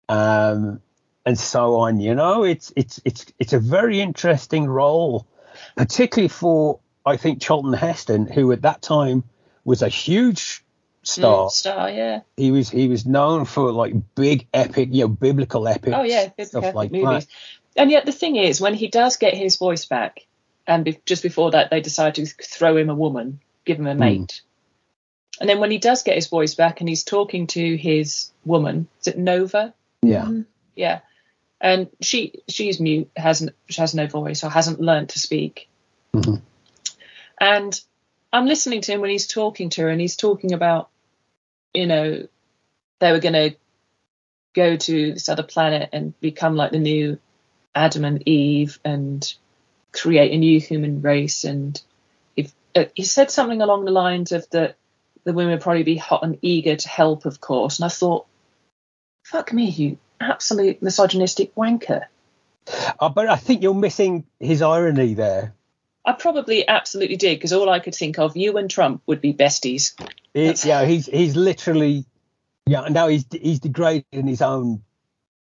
um, and so on. You know, it's it's it's it's a very interesting role, particularly for I think Charlton Heston, who at that time was a huge star. Mm, star, yeah. He was he was known for like big epic, you know, biblical epics. Oh yeah, stuff like movies. that. And yet the thing is, when he does get his voice back, and be- just before that they decide to throw him a woman, give him a mate. And then when he does get his voice back and he's talking to his woman, is it Nova? Yeah. Yeah. And she she's mute, hasn't she has no voice or hasn't learnt to speak. Mhm. And I'm listening to him when he's talking to her and he's talking about, you know, they were gonna go to this other planet and become like the new Adam and Eve and create a new human race and if uh, he said something along the lines of that the women would probably be hot and eager to help of course and I thought fuck me you absolute misogynistic wanker Uh, but I think you're missing his irony there. I probably absolutely did because all I could think of you and Trump would be besties That's- yeah, he's he's literally yeah. Now he's he's degrading his own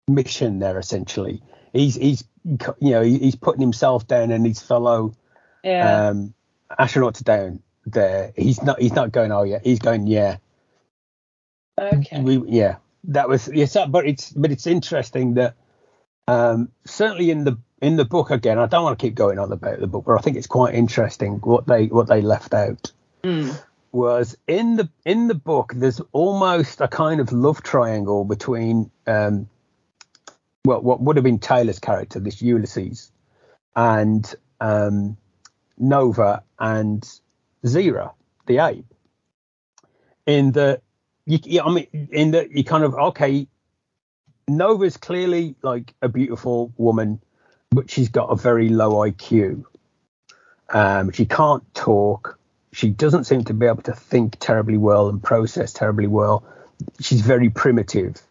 mission there. Essentially, he's he's you know he's putting himself down and his fellow yeah um, astronauts down there. He's not he's not going oh yeah. He's going yeah. okay We yeah. That was yes, that- but it's but it's interesting that um, certainly in the in the book again. I don't want to keep going on about the book, but I think it's quite interesting what they what they left out. Mm. was in the in the book there's almost a kind of love triangle between um well what would have been Taylor's character this Ulysses and um Nova and Zira the ape in the you, I mean in the you kind of okay Nova's clearly like a beautiful woman but she's got a very low IQ um she can't talk she doesn't seem to be able to think terribly well and process terribly well. She's very primitive,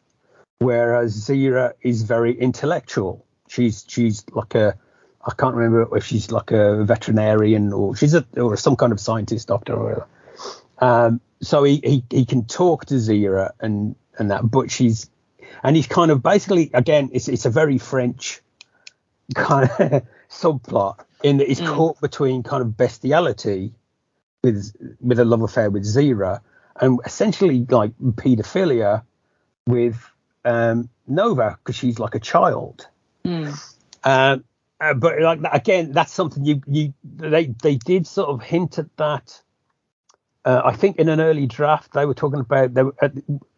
whereas Zira is very intellectual. She's she's like a I can't remember if she's like a veterinarian or she's a or some kind of scientist doctor or whatever. Um, so he, he he can talk to Zira and and that, but she's and he's kind of basically again it's it's a very French kind of subplot in that he's Mm. caught between kind of bestiality with with a love affair with Zira and essentially like paedophilia with um, Nova because she's like a child. Mm. Um, uh, but like that, again, that's something you you they they did sort of hint at that. Uh, I think in an early draft they were talking about they were, at,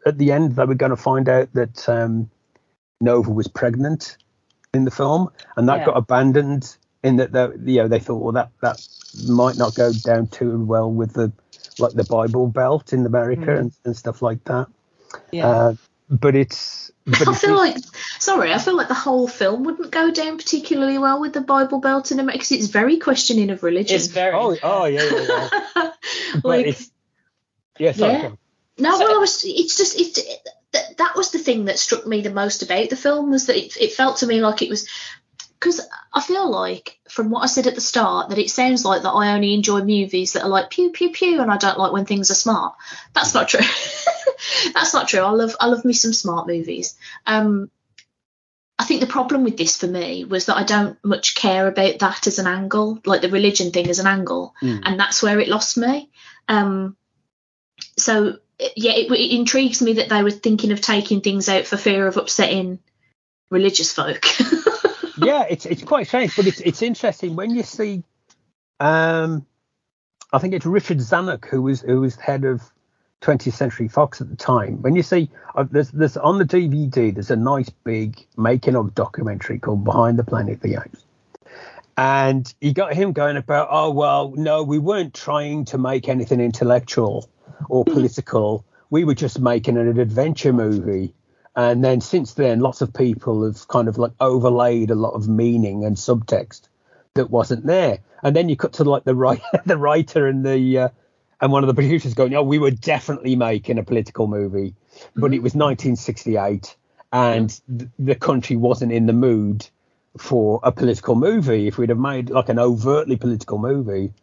at the end they were going to find out that um, Nova was pregnant in the film, and that Yeah. got abandoned. In that they, you know they thought well that that might not go down too well with the like the Bible Belt in America Mhm. and, and stuff like that. Yeah. Uh, but it's but I feel like, sorry, I feel like the whole film wouldn't go down particularly well with the Bible Belt in America because it's very questioning of religion. it's very. oh oh yeah yeah yeah. Like, it's yeah, sorry, Yeah. no, So- well, I was. It's just it's it, that, that was the thing that struck me the most about the film was that it, it felt to me like it was because I feel like from what I said at the start that it sounds like that I only enjoy movies that are like pew pew pew and I don't like when things are smart. That's not true. That's not true. I love I love me some smart movies. Um, I think the problem with this for me was that I don't much care about that as an angle, like the religion thing as an angle, Mm. and that's where it lost me. Um, so yeah, it, it intrigues me that they were thinking of taking things out for fear of upsetting religious folk. yeah, it's it's quite strange, but it's it's interesting when you see, um, I think it's Richard Zanuck who was who was head of 20th Century Fox at the time. When you see uh, there's there's on the DVD there's a nice big making of documentary called Behind the Planet of the Apes. And you got him going about, oh well, no, we weren't trying to make anything intellectual or political. We were just making an adventure movie. And then since then, lots of people have kind of like overlaid a lot of meaning and subtext that wasn't there. And then you cut to like the right, the writer and the uh, and one of the producers going, "Oh, we were definitely making a political movie, but it was 1968, and th- the country wasn't in the mood for a political movie. If we'd have made like an overtly political movie,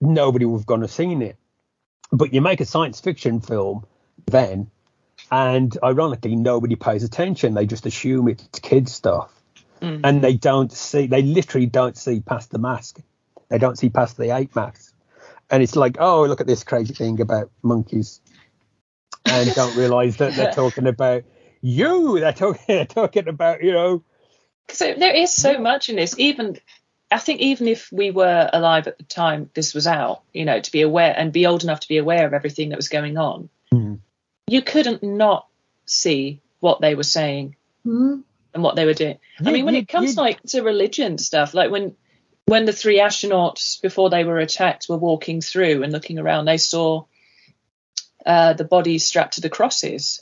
nobody would have gone and seen it. But you make a science fiction film then, and ironically, nobody pays attention. They just assume it's kids stuff, Mm. and they don't see. They literally don't see past the mask. They don't see past the ape mask, and it's like, oh, look at this crazy thing about monkeys, and don't realise that they're talking about you. They're talking. They're talking about you know. So there is so much in this. Even I think even if we were alive at the time this was out, you know, to be aware and be old enough to be aware of everything that was going on, Hmm. You couldn't not see what they were saying Hmm. and what they were doing. I mean, when you- it comes you- like to religion stuff, like when when the three astronauts before they were attacked were walking through and looking around, they saw uh, the bodies strapped to the crosses.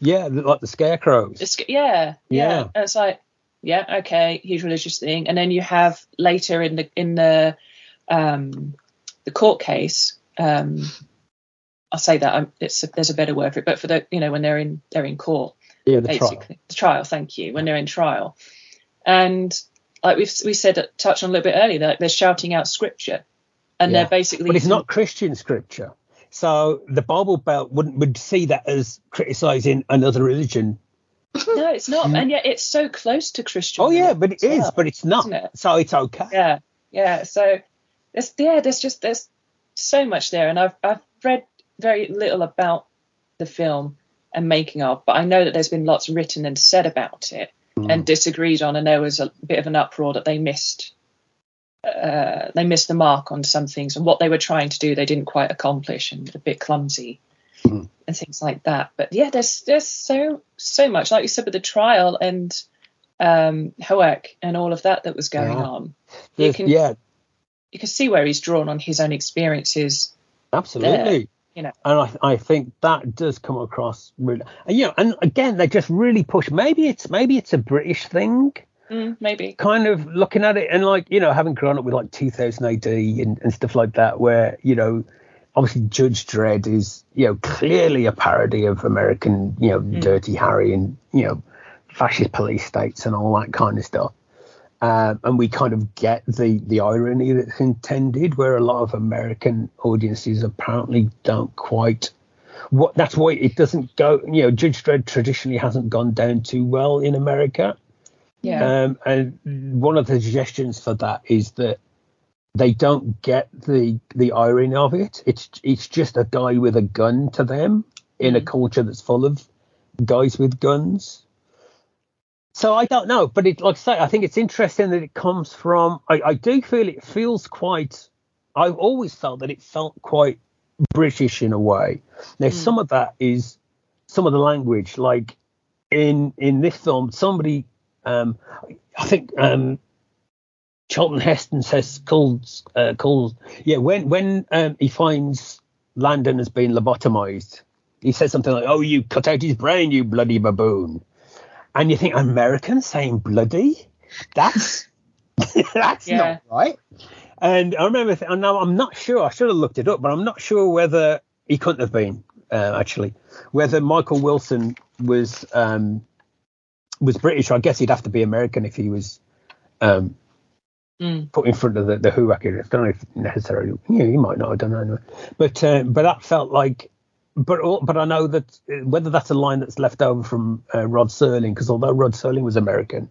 Yeah, like the scarecrows. It's, yeah, yeah, Yeah. And it's like, yeah, okay, huge religious thing. And then you have later in the in the um, the court case, um, I'll say that um, it's a, there's a better word for it, but for the you know when they're in they're in court, yeah, the trial. basically the trial. Thank you. When they're in trial, and like we've we said touched on a little bit earlier, that they're shouting out scripture, and Yeah. they're basically. But it's not Christian scripture. So the Bible Belt wouldn't would see that as criticizing another religion. No, it's not, and yet it's so close to Christian. Oh yeah, but it is, well. but it's not. it? So it's okay. yeah yeah so there's yeah there's just there's so much there and i've i've read very little about the film and making of but i know that there's been lots written and said about it Mm. and disagreed on and there was a bit of an uproar that they missed uh, they missed the mark on some things and what they were trying to do they didn't quite accomplish and a bit clumsy Mhm. and things like that but yeah there's there's so so much like you said with the trial and um HUAC and all of that that was going Yeah. on you can yeah, you can see where he's drawn on his own experiences. absolutely. You know. And I, I think that does come across really, and, you know, and again, they just really push. Maybe it's maybe it's a British thing, Mm, maybe. kind of looking at it and like you know, having grown up with like 2000 AD and, and stuff like that, where you know, obviously Judge Dredd is you know clearly a parody of American you know Dirty Harry and you know fascist police states and all that kind of stuff. Um, and we kind of get the the irony that's intended, where a lot of American audiences apparently don't quite. What that's why it doesn't go. You know, Judge Dredd traditionally hasn't gone down too well in America. Yeah. Um, and one of the suggestions for that is that they don't get the the irony of it. It's it's just a guy with a gun to them in a culture that's full of guys with guns. So I don't know, but it like I say, I think it's interesting that it comes from. I, I do feel it feels quite. I've always felt that it felt quite British in a way. Now some of that is some of the language, like in in this film, somebody, um, I think um, Charlton Heston says called uh, called yeah when when um, he finds Landon has been lobotomized, he says something like, "Oh, you cut out his brain, you bloody baboon," and you think American saying bloody, that's that's Yeah. not right. And I remember, th- and now I'm not sure. I should have looked it up, but I'm not sure whether he couldn't have been uh, actually. Whether Michael Wilson was um, was British, I guess he'd have to be American if he was um, Mm. put in front of the, the Who record. I don't know if necessarily. Yeah, he might not. have done that. Anyway. But uh, but that felt like. But but I know that uh, whether that's a line that's left over from uh, Rod Serling, because although Rod Serling was American,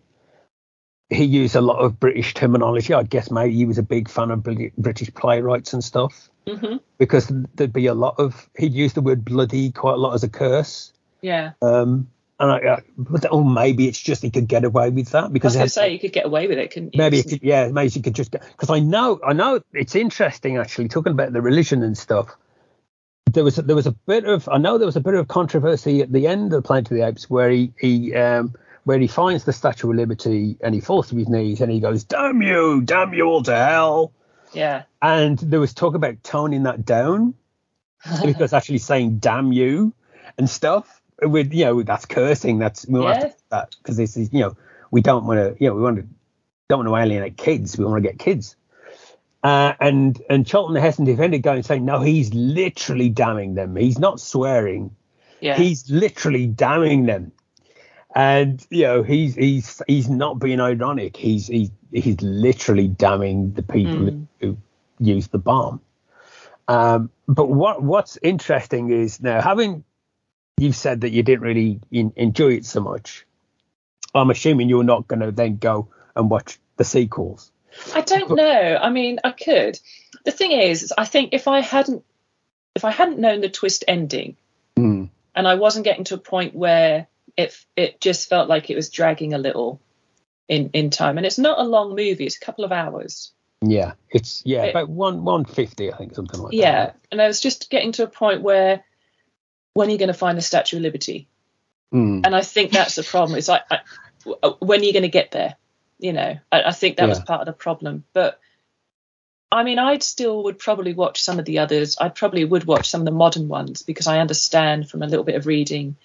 he used a lot of British terminology. I guess maybe he was a big fan of British playwrights and stuff hmm because there'd be a lot of he'd use the word bloody quite a lot as a curse. Yeah. Um, and I, I but oh maybe it's just he could get away with that I because was going had- say you could get away with it, couldn't you? maybe it could, yeah maybe you could just because I know I know it's interesting actually talking about the religion and stuff. There was there was a bit of I know there was a bit of controversy at the end of Planet of the Apes where he he um where he finds the Statue of Liberty and he falls to his knees and he goes damn you damn you all to hell Yeah. and there was talk about toning that down because actually saying damn you and stuff with you know that's cursing that's we won't have to Yeah. that because this is you know we don't want to you know we want to don't want to alienate kids we want to get kids uh, and and Charlton Heston defended going saying no he's literally damning them he's not swearing Yeah. he's literally damning them and you know he's he's he's not being ironic. He's he's he's literally damning the people Mm. who used the bomb. Um, but what what's interesting is now having you've said that you didn't really in, enjoy it so much. I'm assuming you're not going to then go and watch the sequels. I don't know. I mean, I could. The thing is, is I think if I hadn't if I hadn't known the twist ending Mm. and I wasn't getting to a point where it it just felt like it was dragging a little in in time, and it's not a long movie; it's a couple of hours. Yeah, it's yeah It- about one one fifty, I think, something like Yeah, that. Yeah, and I was just getting to a point where when are you going to find the Statue of Liberty? Mm. And I think that's the problem. It's like I, w- when are you going to get there? You know, I, I think that was part of the problem. But I mean, I'd still would probably watch some of the others. I probably would watch some of the modern ones because I understand from a little bit of reading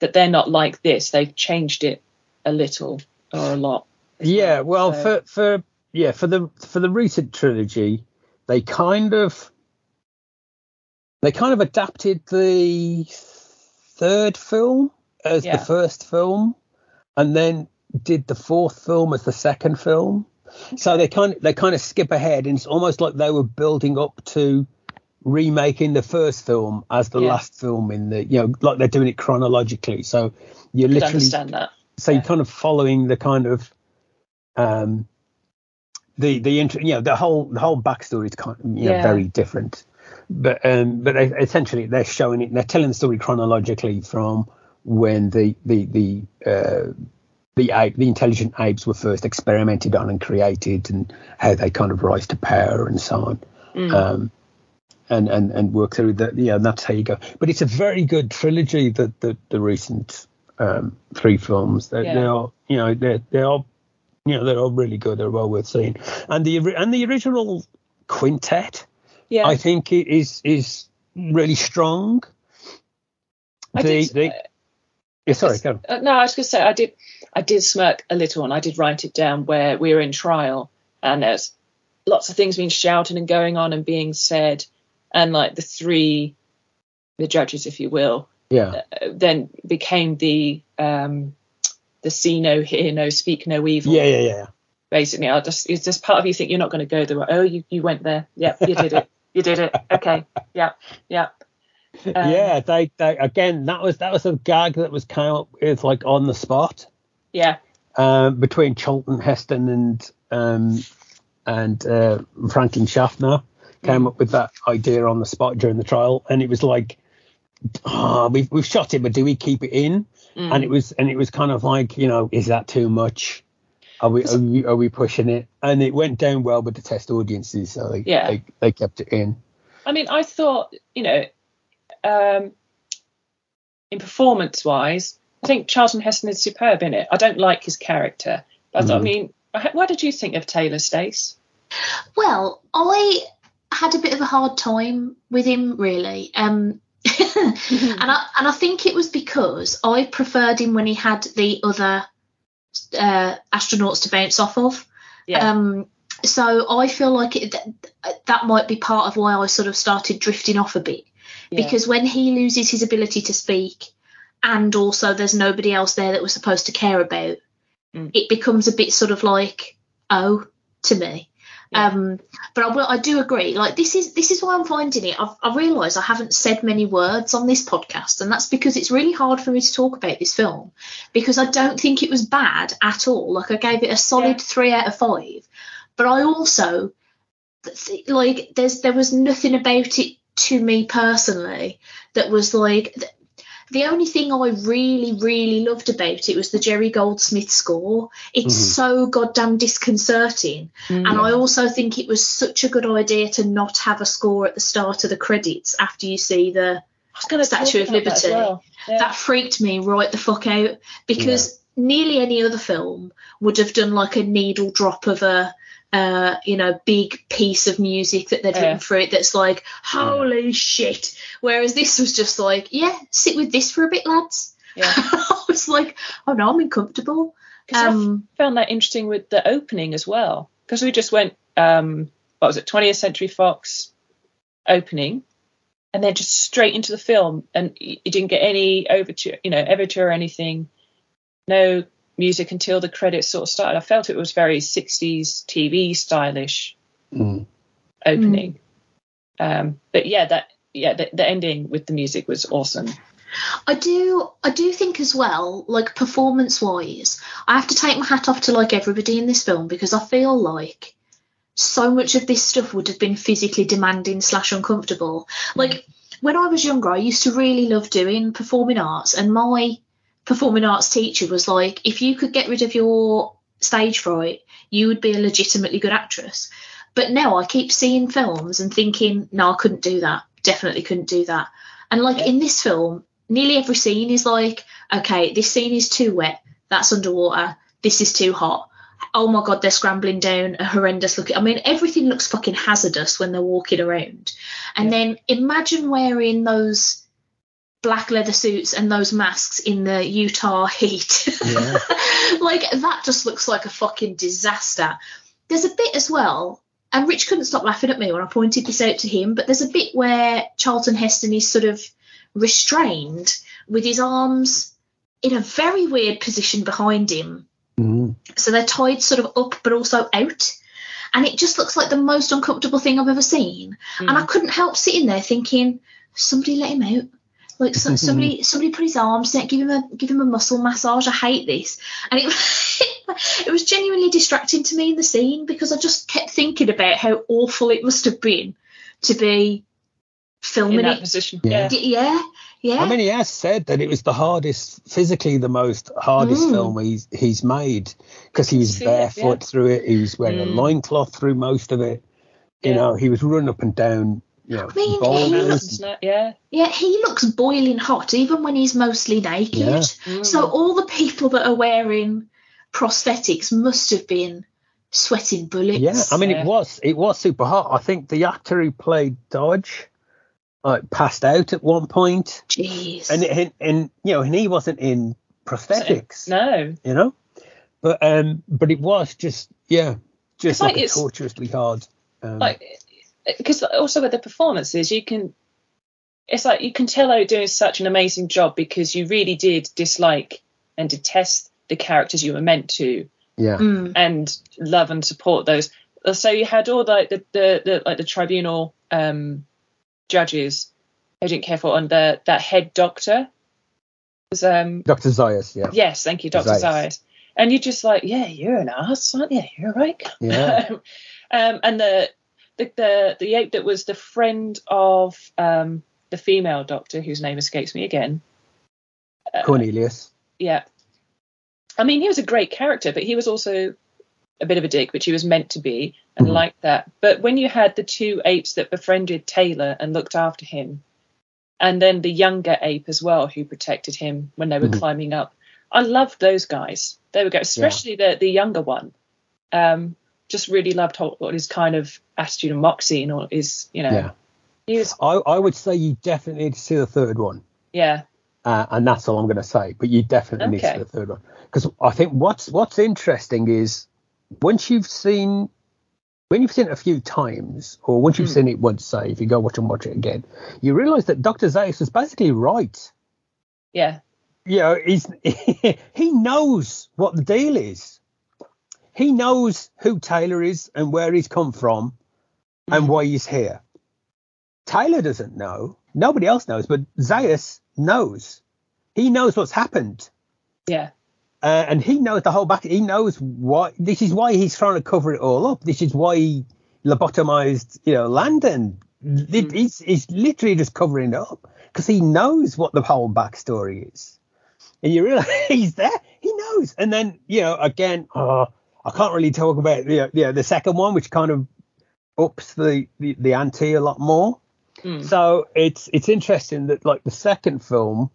that they're not like this. They've changed it a little or a lot. Yeah, well, So- for for yeah for the for the recent trilogy, they kind of they kind of adapted the third film as Yeah. the first film, and then did the fourth film as the second film. So they kind of, they kind of skip ahead, and it's almost like they were building up to remaking the first film as the Yeah. last film in the you know like they're doing it chronologically. So you're literally understand that. so Yeah. you're kind of following the kind of um the the int- you know the whole the whole backstory is kind of you know Yeah. very different but um but they, essentially they're showing it they're telling the story chronologically from when the the the uh the ape, the intelligent apes were first experimented on and created and how they kind of rise to power and so on Mm. um, and and and work through that. Yeah, and that's how you go. But it's a very good trilogy. That the, the recent um, three films. They, Yeah. they are you know they they are you know they're all really good. They're well worth seeing. And the and the original quintet, yeah, I think it is is really strong. I the, did- the, yeah, sorry, go. on. Uh, no, I was going to say I did. I did smirk a little, and I did write it down where we were in trial, and there's lots of things being shouted and going on and being said, and like the three, the judges, if you will, Yeah, uh, then became the um, the see no, hear no, speak no evil. yeah, yeah, yeah. Basically, I just it's just part of you think you're not going to go there. Oh, you you went there. Yep, you did it. You did it. Okay. Yeah. Yeah. Um, yeah, they, they again that was that was a gag that was came up with like on the spot. Yeah. um, between Charlton Heston and um, and uh, Franklin Schaffner came up with that idea on the spot during the trial, and it was like, oh, we've we've shot it, but do we keep it in? Mm. And it was and it was kind of like, you know, is that too much? Are we are we, are we pushing it? And it went down well with the test audiences, so they Yeah. they, they kept it in. I mean, I thought, you know, um, in performance wise, I think Charlton Heston is superb in it. I don't like his character. But I thought, I Mhm. mean, wh- what did you think of Taylor Stace? Well, I had a bit of a hard time with him, really. Um, and I and I think it was because I preferred him when he had the other uh, astronauts to bounce off of. Yeah. Um, so I feel like it, that, that might be part of why I sort of started drifting off a bit Yeah. because when he loses his ability to speak and also there's nobody else there that we're supposed to care about Mm. it becomes a bit sort of like oh to me Yeah. um but I, will, I do agree like this is this is why i'm finding it I've, i realize i haven't said many words on this podcast and that's because it's really hard for me to talk about this film because i don't think it was bad at all like i gave it a solid Yeah. three out of five but i also th- like there's there was nothing about it to me personally that was like the only thing I really, really loved about it was the Jerry Goldsmith score. It's Mhm. so goddamn disconcerting. Mm. And I also think it was such a good idea to not have a score at the start of the credits after you see the. I was going to Statue of Liberty. Well. Yeah. That freaked me right the fuck out because nearly any other film would have done like a needle drop of a. Uh, you know, big piece of music that they'd Yeah. written for it that's like, holy shit. Whereas this was just like, yeah, sit with this for a bit, lads. yeah. I was like, oh no, I'm uncomfortable. Um, I found that interesting with the opening as well because we just went, um, what was it, 20th Century Fox opening, and then just straight into the film, and y- you didn't get any overture, you know, overture or anything. no music until the credits sort of started. I felt it was very 60s TV stylish Mm. opening. Um, but yeah, that yeah, the, the ending with the music was awesome. I do I do think as well, like performance wise, I have to take my hat off to like everybody in this film because I feel like so much of this stuff would have been physically demanding slash uncomfortable. Like when I was younger, I used to really love doing performing arts, and my performing arts teacher was like, if you could get rid of your stage fright, you would be a legitimately good actress. But now I keep seeing films and thinking, no, I couldn't do that. Definitely couldn't do that. And like Yeah. in this film, nearly every scene is like, okay, this scene is too wet. That's underwater. This is too hot. Oh my god, they're scrambling down a horrendous looking. I mean, everything looks fucking hazardous when they're walking around. And Yeah. then imagine wearing those black leather suits and those masks in the Utah heat. Yeah. like that just looks like a fucking disaster. There's a bit as well, and Rich couldn't stop laughing at me when I pointed this out to him, but there's a bit where Charlton Heston is sort of restrained with his arms in a very weird position behind him. Mm. So they're tied sort of up but also out. And it just looks like the most uncomfortable thing I've ever seen. And I couldn't help sitting there thinking, somebody let him out. Like so, somebody, somebody put his arms down, give him a give him a muscle massage. I hate this, and it it was genuinely distracting to me in the scene because I just kept thinking about how awful it must have been to be in filming that it. position. Yeah. Yeah. Yeah, yeah. I mean, he has said that it was the hardest, physically the most hardest Mm. film he's he's made because he was See it, yeah. barefoot through it. He was wearing a Mm. loincloth through most of it. You Yeah. know, he was running up and down. You know, I mean, he boulders. was- Yeah. Yeah, he looks boiling hot even when he's mostly naked. Yeah. Mm. So all the people that are wearing prosthetics must have been sweating bullets. Yeah, I mean, Yeah. it was it was super hot. I think the actor who played Dodge, like, passed out at one point, Jeez. and and, and you know, and he wasn't in prosthetics. No. you know but um but it was just yeah just like like, it's- torturously hard um, like because also with the performances you can it's like you can tell they were doing such an amazing job because you really did dislike and detest the characters you were meant to yeah Mm. and love and support those so you had all the the, the, the like the tribunal um judges who didn't care for and the that head doctor was um dr Zaius yeah yes thank you dr Zaius. Zaius. and you're just like yeah you're an ass aren't you you're right Yeah. um, and the, the the the ape that was the friend of um, the female doctor, whose name escapes me again. Uh, cornelius Yeah, I mean he was a great character, but he was also a bit of a dick, which he was meant to be, and Mhm. like that. But when you had the two apes that befriended Taylor and looked after him, and then the younger ape as well, who protected him when they were Mhm. climbing up, I loved those guys. They were good, especially the the younger one. Um, just really loved what his kind of attitude and moxie and all his, you know, yeah. He was, i i would say you definitely need to see the third one. Yeah, uh, and that's all i'm going to say but you definitely need to see the third one. Because i think what's what's interesting is once you've seen when you've seen it a few times or once you've Hmm. seen it once say if you go watch and watch it again you realize that dr Zaius was basically right. Yeah, you know, he's he knows what the deal is. He knows who Taylor is and where he's come from and why he's here. Taylor doesn't know. Nobody else knows, but Zaius knows. He knows what's happened. yeah, Uh, and he knows the whole back. He knows why. This is why he's trying to cover it all up. This is why he lobotomized, you know, Landon. It- Mm. he's, he's literally just covering it up because he knows what the whole backstory is. And you realize he's there. He knows. And then, you know, again, oh, I can't really talk about know, you the second one, which kind of ups the, the, the ante a lot more. Mm. So it's it's interesting that like the second film,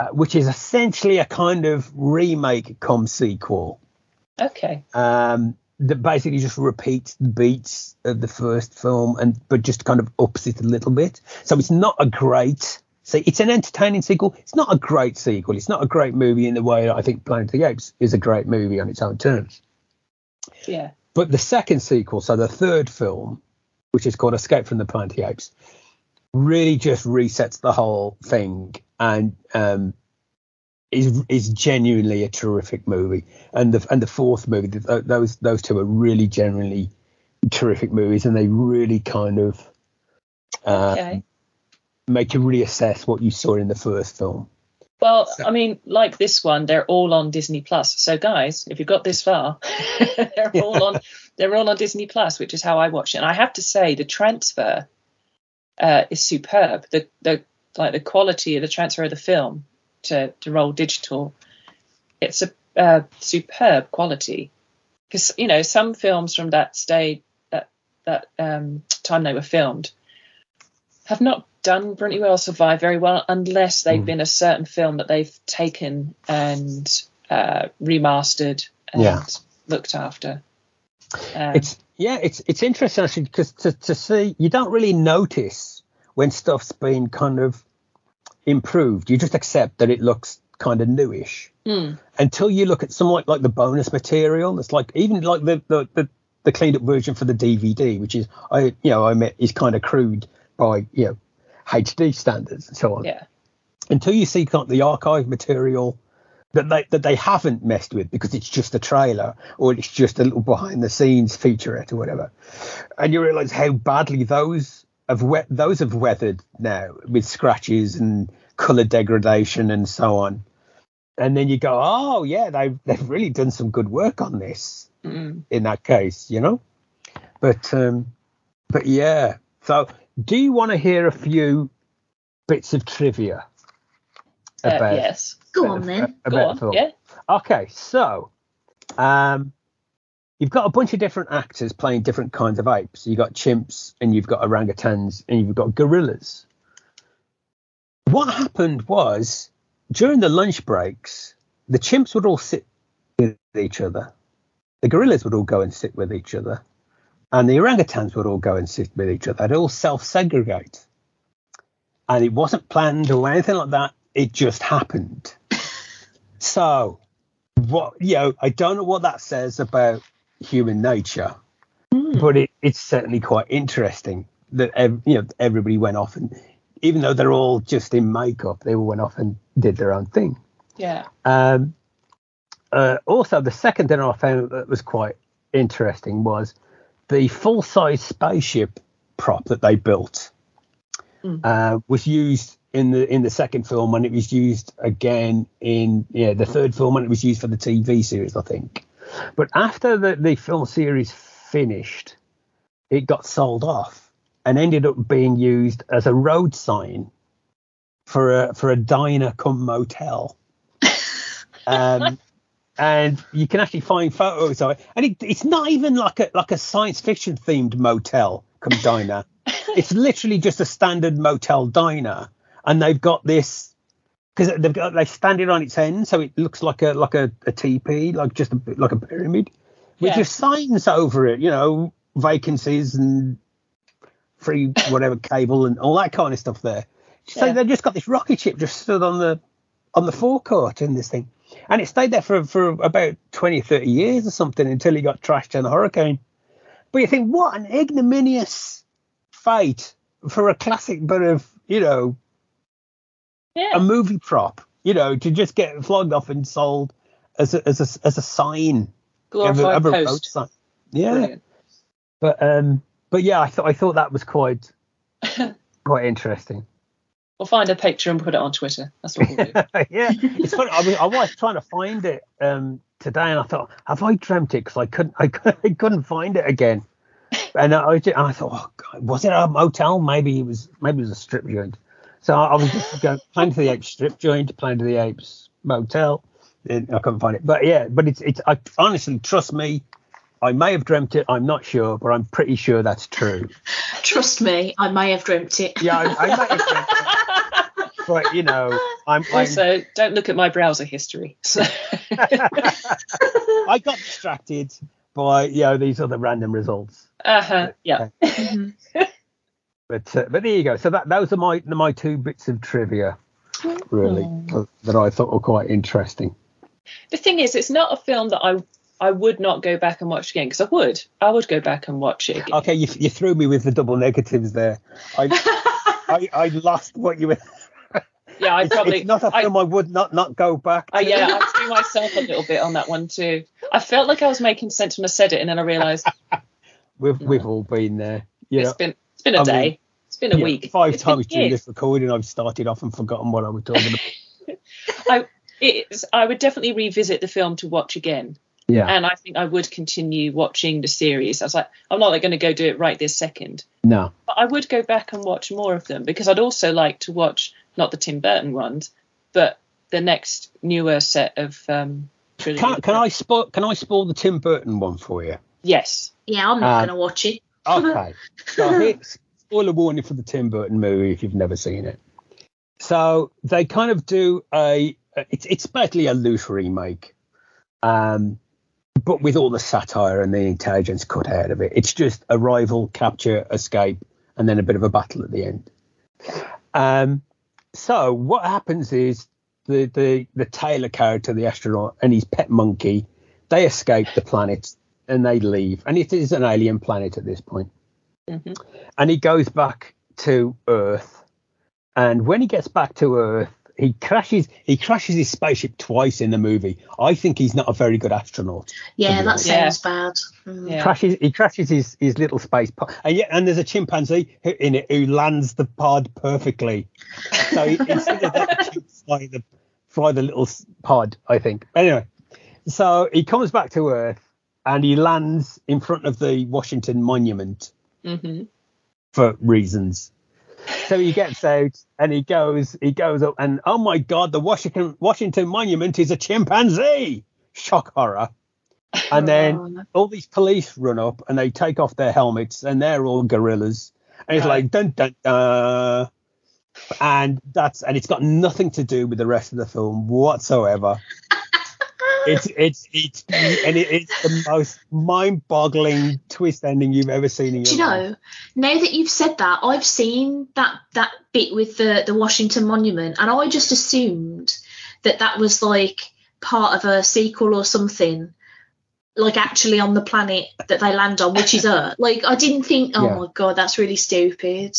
uh, which is essentially a kind of remake cum sequel, okay, um, that basically just repeats the beats of the first film and but just kind of ups it a little bit. So it's not a great. So it's an entertaining sequel. It's not a great sequel. It's not a great movie in the way that I think Planet of the Apes is a great movie on its own terms. yeah, But the second sequel, so the third film, which is called Escape from the Planet of the Apes, really just resets the whole thing and um, is is genuinely a terrific movie, and the and the fourth movie, th- those those two are really genuinely terrific movies, and they really kind of uh, Okay. Make you reassess what you saw in the first film. Well, I mean, like this one, they're all on Disney Plus. So, guys, if you've got this far, they're all on. They're all on Disney Plus, which is how I watch it. And I have to say, the transfer uh, is superb. The the like the quality of the transfer of the film to to roll digital, it's a uh, superb quality. Because you know, some films from that stage, that that um, time they were filmed, have not done brilliantly well, survived very well, unless they've Mm. been a certain film that they've taken and uh, remastered and Yeah. looked after. Um, It's yeah, it's it's interesting actually because to, to see you don't really notice when stuff's been kind of improved. You just accept that it looks kind of newish mm, until you look at some like like the bonus material. It's like even like the the the, the cleaned up version for the DVD, which is I you know I admit is kind of crude by you know HD standards and so on. yeah, Until you see kind of the archive material that they that they haven't messed with because it's just a trailer or it's just a little behind the scenes featurette or whatever, and you realise how badly those have we- those have weathered now with scratches and colour degradation and so on. And then you go, oh yeah, they've they've really done some good work on this mm. in that case, you know. But um, but yeah. So, do you want to hear a few bits of trivia Uh, yes. Go on then. about Go on. film? Yeah. Okay, so um, you've got a bunch of different actors playing different kinds of apes. You've got chimps, and you've got orangutans, and you've got gorillas. What happened was during the lunch breaks, the chimps would all sit with each other, the gorillas would all go and sit with each other, and the orangutans would all go and sit with each other. They'd all self segregate. And it wasn't planned or anything like that. It just happened. So, what you know, I don't know what that says about human nature, but it, it's certainly quite interesting that you know everybody went off and even though they're all just in makeup, they all went off and did their own thing. Yeah. Um, uh, also, the second thing I found that was quite interesting was the full size spaceship prop that they built Mm. uh, was used in the in the second film and it was used again in yeah the third film and it was used for the TV series I think. But after the, the film series finished, it got sold off and ended up being used as a road sign for a for a diner come motel. um, and you can actually find photos of it, and it, it's not even like a like a science fiction themed motel come diner. it's literally just a standard motel diner, and they've got this because they've got they stand it on its end, so it looks like a like a, a teepee, like just a bit like a pyramid, with Yeah. just signs over it, you know, vacancies and free whatever cable and all that kind of stuff there. So Yeah. they've just got this rocket ship just stood on the on the forecourt in this thing. And it stayed there for, for about 20, 30 years or something until it got trashed in a hurricane. But you think, what an ignominious fate for a classic bit of, you know, Yeah. a movie prop, you know, to just get flogged off and sold as a, as a, as a sign of Glorified of a road post. sign. Yeah. Brilliant. But um, but yeah, I thought I thought that was quite quite interesting. We'll find a picture and put it on Twitter. That's what we'll do. yeah, it's funny. I was, I was trying to find it um, today, and I thought, have I dreamt it? Because I couldn't, I, couldn't- I couldn't find it again. And I, and I thought, oh God, was it a motel? Maybe it was. Maybe it was a strip joint. So I, I was just going Planet of the Apes strip joint, Planet of the Apes motel. And I couldn't find it. But yeah, but it's it's. I honestly trust me. I may have dreamt it. I'm not sure, but I'm pretty sure that's true. Trust me, I may have dreamt it. Yeah, I, I may have dreamt it. But you know, I'm, I'm Also, don't look at my browser history. So, I got distracted by you know these other random results. uh-huh, yeah. Mhm. But uh, but there you go. So that those are my my two bits of trivia, really, uh, that I thought were quite interesting. The thing is, it's not a film that I I would not go back and watch again because I would. I would go back and watch it again. Okay, you, you threw me with the double negatives there. I I, I lost what you were Yeah, I probably. It's not a film I, would not not go back. To. Uh, yeah, I threw myself a little bit on that one too. I felt like I was making sense when I said it, and then I realised we've we've all been there. You it's been it's been a I day, mean, it's been a yeah, week, Five It's times during years. this recording, I've started off and forgotten what I was talking about. I it's, I would definitely revisit the film to watch again, Yeah. and I think I would continue watching the series. I was like, I'm not like, going to go do it right this second, No. but I would go back and watch more of them because I'd also like to watch not the Tim Burton ones, but the next newer set of um. Can, can I spoil? Can I spoil the Tim Burton one for you? Yes. Yeah, I'm not Uh, going to watch it. Okay. So here's spoiler warning for the Tim Burton movie if you've never seen it. So they kind of do a it's it's basically a loose remake. Um but with all the satire and the intelligence cut out of it. It's just a rival capture, escape, and then a bit of a battle at the end. Um so what happens is the the the Taylor character, the astronaut, and his pet monkey, they escape the planet and they leave. And it is an alien planet at this point hmm and he goes back to Earth. And when he gets back to Earth, he crashes. He crashes his spaceship twice in the movie. I think he's not a very good astronaut. Yeah, that Yeah. sounds bad. Mm. Yeah. Crashes. He crashes his, his little space pod, and yeah, and there's a chimpanzee who, in it who lands the pod perfectly. So he, instead of that, he fly the fly the little pod. I think. Anyway, so he comes back to Earth and he lands in front of the Washington Monument hmm for reasons. So he gets out and he goes, he goes up, and oh my god, the Washington Washington Monument is a chimpanzee! Shock horror. And then Oh. all these police run up and they take off their helmets and they're all gorillas. And it's like dun dun dun. And that's and it's got nothing to do with the rest of the film whatsoever. It's it's it's and it, it's the most mind-boggling twist ending you've ever seen in your Do you life. know? Now that you've said that, I've seen that that bit with the the Washington Monument, and I just assumed that that was like part of a sequel or something, like actually on the planet that they land on, which is Earth. Like I didn't think, oh Yeah. my god, that's really stupid.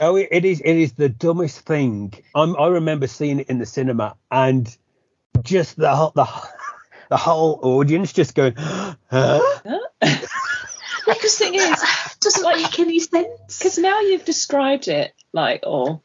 Oh, it, it is. It is the dumbest thing. I'm, I remember seeing it in the cinema, and just the whole the, the whole audience just going, huh? Because thing is, doesn't Like- make any sense. because now you've described it like, oh,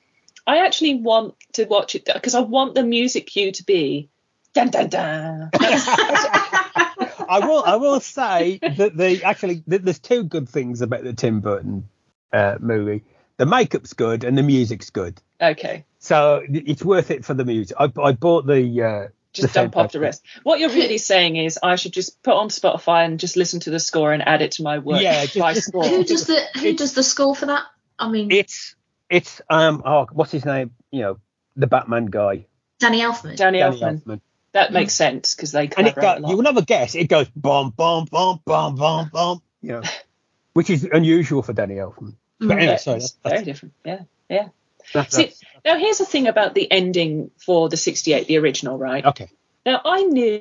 I actually want to watch it because I want the music cue to be dun dun dun. I will. I will say that the actually th- there's two good things about the Tim Burton uh, movie. The makeup's good and the music's good, okay, so it's worth it for the music. I, I bought the. Uh, just the dump off the rest. What you're really saying is I should just put on Spotify and just listen to the score and add it to my work Yeah, just- by score. who does the who It's- does the score for that? I mean, It's it's um oh what's his name? You know the Batman guy, Danny Elfman. Danny Danny Elfman. Elfman. That makes sense because they and it collaborate go, a lot. you will never guess it goes bum bum bum bum bum bum you know which is unusual for Danny Elfman but Mm. anyway Yeah, sorry it's that's, very different. Yeah, yeah. that's, See- that's, Now here's the thing about the ending for the 68, the original, right? okay Now I knew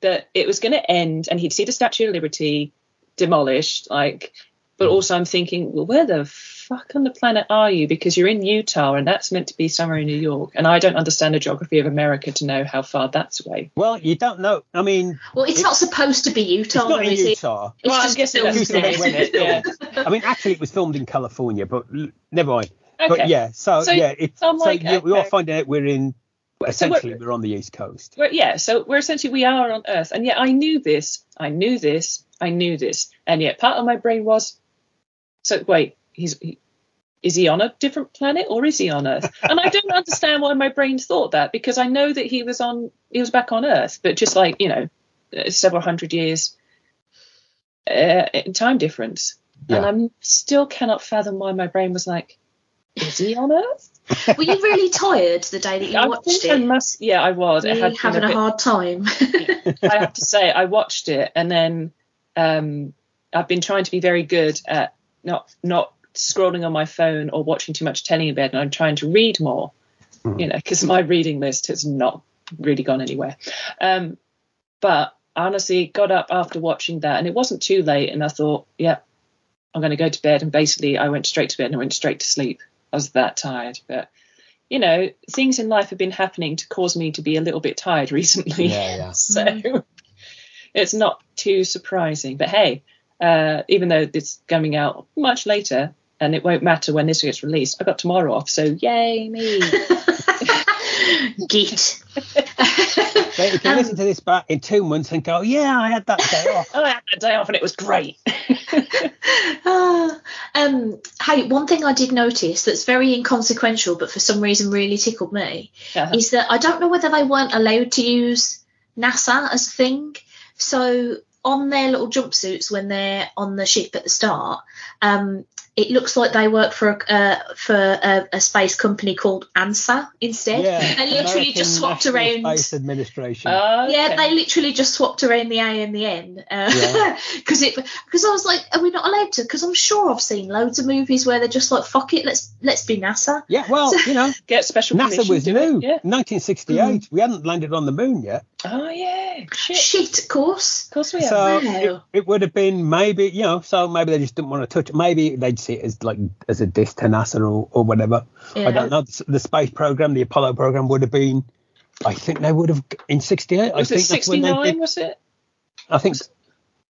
that it was going to end and he'd see the Statue of Liberty demolished, like, but also I'm thinking, well, where the fuck on the planet are you? Because you're in Utah and that's meant to be somewhere in New York, and I don't understand the geography of America to know how far that's away. well you don't know I mean Well, it's It- not supposed to be Utah, it's not in is it? Utah It's Well, I'm guessing that's Tuesday there. it? Yeah. I mean actually it was filmed in California but never mind Okay. but yeah so, So- yeah it's so so we all okay. find out we're in we're- essentially we're on the east coast We're, yeah, so we're essentially we are on Earth, and yet I knew this, I knew this, I knew this, and yet part of my brain was, so wait, he's he, is he on a different planet or is he on Earth? And I don't understand why my brain thought that because I know that he was on he was back on Earth, but just like you know, uh, several hundred years uh, in time difference, and I'm still cannot fathom why my brain was like, is he on Earth? Were you really tired the day that you I watched think I it? must, yeah, I was. Were It had having a a hard time? I have to say, I watched it, and then um, I've been trying to be very good at not not scrolling on my phone or watching too much telly in bed, and I'm trying to read more. Mhm. You know, because my reading list has not really gone anywhere. Um, but I honestly got up after watching that, and it wasn't too late, and I thought, yeah, I'm going to go to bed, and basically I went straight to bed and I went straight to sleep. I was that tired, but you know, things in life have been happening to cause me to be a little bit tired recently. Yeah, yeah. so it's not too surprising. But hey, uh, even though it's coming out much later and it won't matter when this gets released, I got tomorrow off. So yay me. Git. So you can Um, listen to this back in two months and go, yeah, I had that day off. oh, I had that day off and it was great. Ah, um, hey, one thing I did notice that's very inconsequential, but for some reason really tickled me, Yeah. is that I don't know whether they weren't allowed to use NASA as a thing. So on their little jumpsuits when they're on the ship at the start, um, it looks like they work for a, uh, for a, a space company called ANSA instead. Yeah, they literally American just swapped National around. Space Administration. Oh, Yeah, okay. they literally just swapped around the A and the N Yeah. because it because I was like, are we not allowed to? Because I'm sure I've seen loads of movies where they're just like, fuck it, let's let's be NASA. yeah, well, you know, Get special NASA was new. it, Yeah. 1968. Mm. We hadn't landed on the moon yet. Oh yeah. Shit. Shit, of course. Of course we have. So Wow. it, it would have been maybe, you know, so maybe they just didn't want to touch it. Maybe they'd see it as like as a diss to NASA or, or whatever. Yeah. I don't know. The, space program, the Apollo program would have been, I think they would have, in 68, I was it think that's 69? Was it? I think,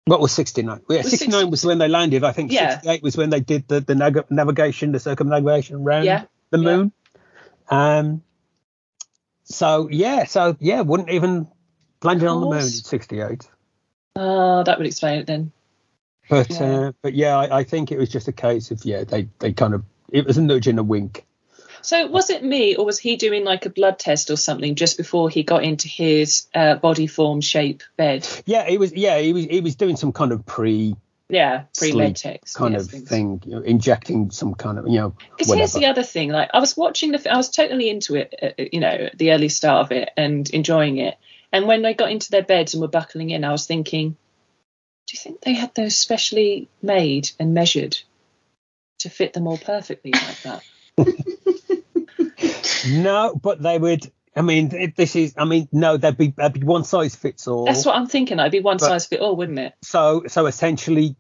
what was 69? Yeah, Was 69 60 was when they landed. I think Yeah. 68 was when they did the, the nag- navigation, the circumnavigation around Yeah. the Yeah. moon. Um, so, yeah, so, yeah, wouldn't even landed on the moon in 68. Oh, that would explain it then. But Yeah. uh, but yeah, I, I think it was just a case of yeah, they they kind of it was a nudge and a wink. So was it me, or was he doing like a blood test or something just before he got into his uh, body form shape bed? Yeah, he was yeah he was he was doing some kind of pre Yeah, pre Sleep med text kind yes, of things. thing, you know, injecting some kind of you know Because here's the other thing: like I was watching the, I was totally into it, uh, you know, the early start of it and enjoying it. And when they got into their beds and were buckling in, I was thinking, do you think they had those specially made and measured to fit them all perfectly like that? No, but they would. I mean, it- this is. I mean, no, there'd be there'd be one size fits all. That's what I'm thinking. It'd be one But- size fit all, wouldn't it? So so essentially,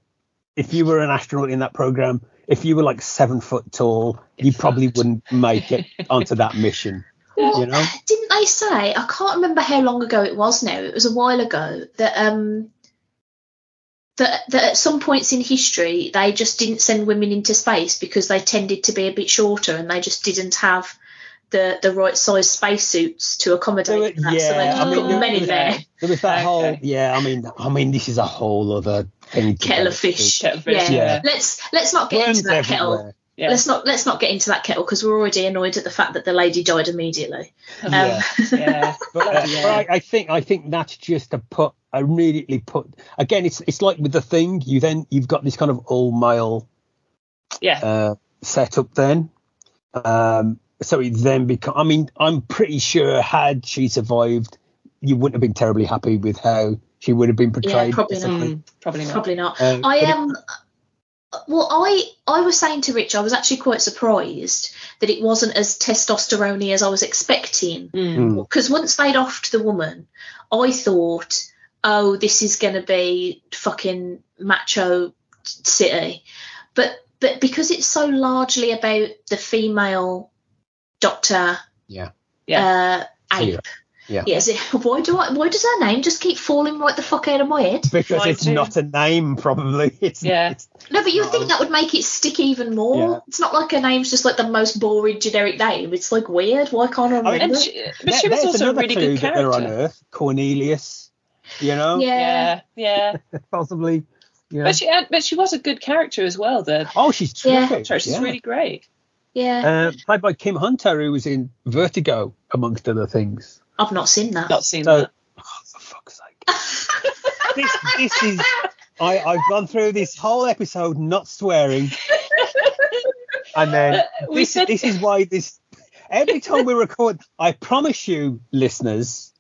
if you were an astronaut in that program, if you were like seven foot tall, You're probably fucked. wouldn't make it onto that mission. Well, You know? didn't they say? I can't remember how long ago it was now. It was a while ago that um that that at some points in history they just didn't send women into space because they tended to be a bit shorter and they just didn't have the the right size spacesuits to accommodate were- so yeah, just I put mean, men there in there. There was that Okay. whole yeah. I mean, I mean, this is a whole other thing. Kettle of fish. Kettle of fish, Yeah. yeah. Let's let's not get Worms into that kettle. Everywhere. Yeah. Let's not let's not get into that kettle because we're already annoyed at the fact that the lady died immediately. Um, Yeah. yeah. But, uh, Bloody. I, I think I think that's just to put immediately put again. It's it's like with the thing. You then you've got this kind of all male Yeah. uh, setup then. Um, so it then become. I mean, I'm pretty sure had she survived, you wouldn't have been terribly happy with how she would have been portrayed. probably not. Mm, probably not. Probably not. Um, I but it- am. Well, I I was saying to Rich, I was actually quite surprised that it wasn't as testosterone as I was expecting. Mm. Mm. Because once they'd offed the woman, I thought, oh, this is going to be fucking macho city, but but because it's so largely about the female doctor, Yeah. uh, ape. Yeah. Yeah. Yes. Why do I? Why does her name just keep falling right the fuck out of my head? because Mine it's too. not a name, probably. It's Yeah. it's- No, but you No. think that would make it stick even more. Yeah. It's not like her name's just like the most boring generic name. It's like weird. Why can't I I mean, remember? She, but she was also a really clue good that they're on character. Earth. Cornelius. You know, yeah. Yeah, yeah. possibly. Yeah. But she, but she was a good character as well. The oh, she's Yeah. she's yeah. really great. Yeah. Uh, played by Kim Hunter, who was in Vertigo, amongst other things. I've not seen that. Not seen So, that. oh, for fuck's sake. this, this is. I, I've gone through this whole episode not swearing, and then we this, said- this is why this. Every time we record, I promise you, listeners,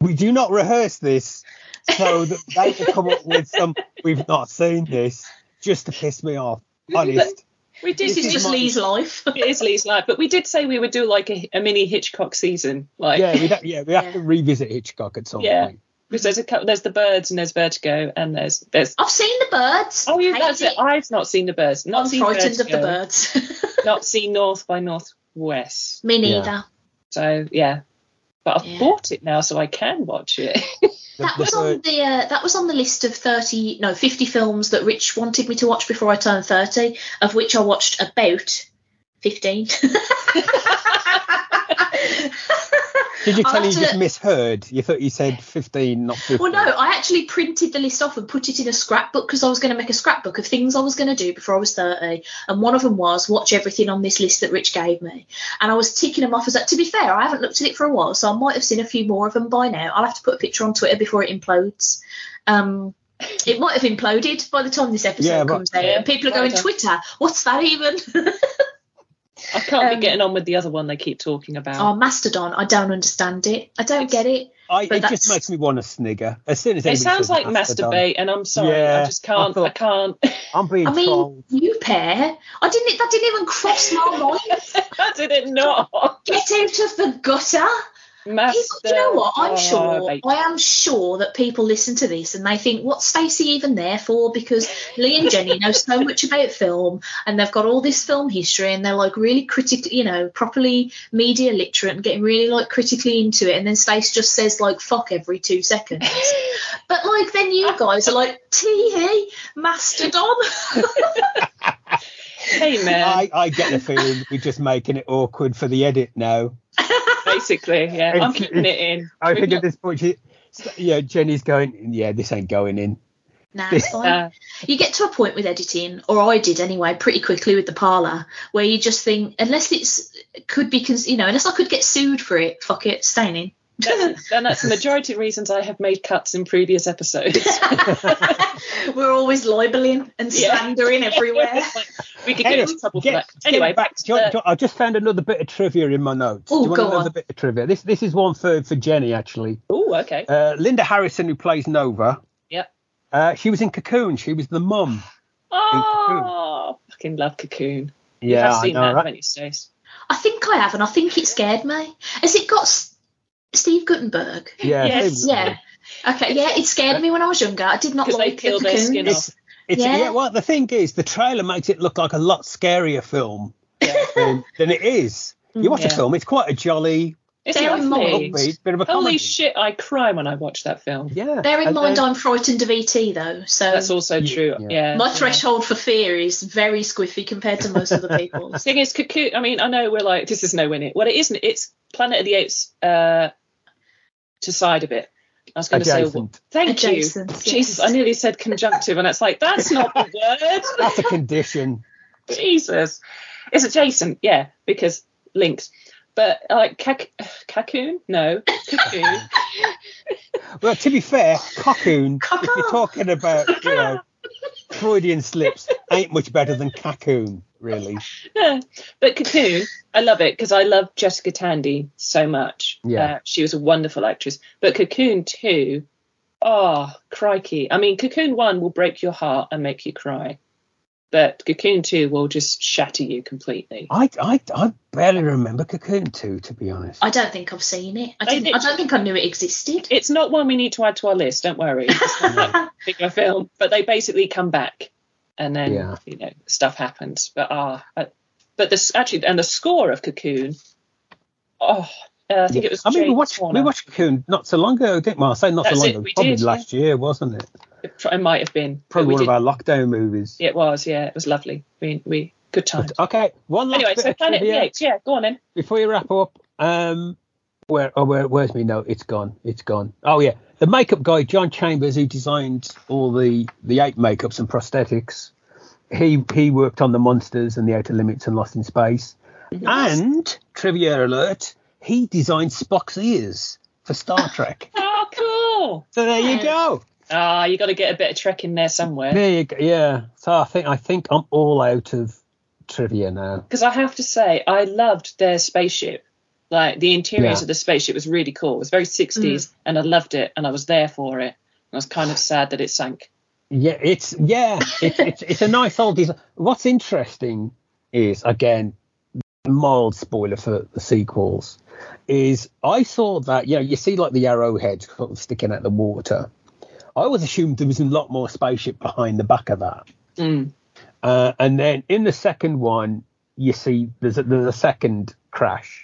we do not rehearse this so that they can come up with some. We've not seen this just to piss me off. Honest. We did. this is is just Lee's life. It is Lee's life, but we did say we would do like a, a mini Hitchcock season, like Yeah, we yeah we have Yeah. to revisit Hitchcock at some Yeah. point. because there's a couple, there's the birds and there's Vertigo and there's there's I've seen the birds. oh yeah Hate that's it. I've not seen the birds, not I'm seen frightened of the birds. not seen North by North Wes. Me Yeah. neither. So yeah, but I've Yeah. bought it now, so I can watch it. That was on the uh, that was on the list of thirty no fifty films that Rich wanted me to watch before I turned thirty, of which I watched about fifteen. Did you I'll tell have you to- just misheard? You thought you said 15, not 15. Well, no, I actually printed the list off and put it in a scrapbook because I was going to make a scrapbook of things I was going to do before I was 30. And one of them was watch everything on this list that Rich gave me. And I was ticking them off as that. To be fair, I haven't looked at it for a while, so I might have seen a few more of them by now. I'll have to put a picture on Twitter before it implodes. Um, it might have imploded by the time this episode Yeah, but- comes out. Yeah, and people are going. Twitter, what's that even? I can't Um, be getting on with the other one they keep talking about. oh, Mastodon, I don't understand it. I don't get it. I, but it just makes me want to snigger. As soon as it sounds like Mastodon, masturbate, and I'm sorry, Yeah, I just can't. I, thought- can't. I'm being I mean, trolled. you pair. I didn't. That didn't even cross my mind. I did it not. Get out of the gutter. Master. People, you know what? I'm Oh, sure. mate. I am sure that people listen to this and they think, "What's Stacey even there for?" Because Lee and Jenni know so much about film and they've got all this film history and they're like really critical, you know, properly media literate and getting really like critically into it. And then Stacey just says like "fuck" every two seconds. but like then you guys are like tee Mastodon. Hey man, I, I get the feeling we're just making it awkward for the edit now. Basically, yeah. I'm It's- keeping it in. I think at this point, she, yeah, Jenni's going, yeah, this ain't going in. nah, it's fine. uh, you get to a point with editing, or I did anyway, pretty quickly with the Parlour, where you just think, unless it's could be, cons- you know, unless I could get sued for it, fuck it, staying in. That's, and that's the majority of reasons I have made cuts in previous episodes. We're always libeling and Yeah. slandering everywhere. we could get into trouble for that. Anyway, back to Do you- the- do I just found another bit of trivia in my notes. Oh, do you want go another on. bit of trivia? This this is one for, for Jenni, actually. Oh, okay. Uh, Linda Harrison, who plays Nova, Yep. uh, she was in Cocoon. She was the mum. Oh, fucking love Cocoon. Yeah, I've I seen know, that, right? haven't you, Stace? I think I have, and I think it scared me. Has it got S- Steve Guttenberg? Yeah, Yes. Yeah. Okay, yeah, it scared me when I was younger. I did not like peel the their skin off. It's, it's Yeah. yeah. Well, the thing is, the trailer makes it look like a lot scarier film Yeah. than, than it is. You watch Yeah. the film; it's quite a jolly, It's Bear in lovely. mind- bit of a Holy comedy. shit, I cry when I watch that film. Yeah. Bear in and mind, then- I'm frightened of ET though, so That's also true. Yeah. Yeah. my yeah. threshold for fear is very squiffy compared to most other people's. thing is, Cocoon. I mean, I know we're like, this is nowhere near. Well, it isn't. It's Planet of the Apes uh, to side of it. I was going to say, well, Adjacent. thank Adjacent, you. yes. Jesus, I nearly said conjunctive, and it's like that's not the word. That's a condition. Jesus, it's adjacent, yeah, because links. But like cac- cocoon, no, cocoon. Well, to be fair, cocoon. if you're talking about, you know, Freudian slips, ain't much better than cocoon, really. Yeah. But Cocoon, I love it because I love Jessica Tandy so much. Yeah. Uh, she was a wonderful actress. But Cocoon 2, oh, crikey. I mean, Cocoon 1 will break your heart and make you cry. But Cocoon 2 will just shatter you completely. I, I, I barely remember Cocoon 2, to be honest. I don't think I've seen it. I didn't. did. I don't think I knew it existed. It's not one we need to add to our list, don't worry. It's not that big a film. But they basically come back and then, Yeah. you know, stuff happens. But, ah, uh, but this actually, and the score of Cocoon, oh, uh, I think it was I mean, we James watched, we watched Cocoon not so long ago, didn't we? I say not That's so long it, ago. we Probably did, last year, wasn't it? It, pr- it might have been. Probably one did- of our lockdown movies. It was, yeah. It was lovely. We, we good times. But, okay, one last Anyway, bit so of Planet of the trivia Apes, yeah, go on then. before you wrap up. Um, where, oh, where, where's me note? It's gone. It's gone. Oh yeah, the makeup guy, John Chambers, who designed all the the ape makeups and prosthetics. He he worked on the monsters and the Outer Limits and Lost in Space. And trivia alert, he designed Spock's ears for Star Trek. Oh, cool. so there you go. Ah, you got to get a bit of Trek in there somewhere. There you go. Yeah. So I think I think I'm all out of trivia now. Because I have to say, I loved their spaceship. Like the interiors Yeah. of the spaceship was really cool. It was very 60s, and I loved it, and I was there for it. I was kind of sad that it sank. Yeah, it's yeah, it's it's, it's a nice old design. What's interesting is again, mild spoiler for the sequels, is I saw that you know you see like the arrowheads sort of sticking out the water. I always assumed there was a lot more spaceship behind the back of that. Mm. Uh, and then in the second one, you see there's a, there's a second crash,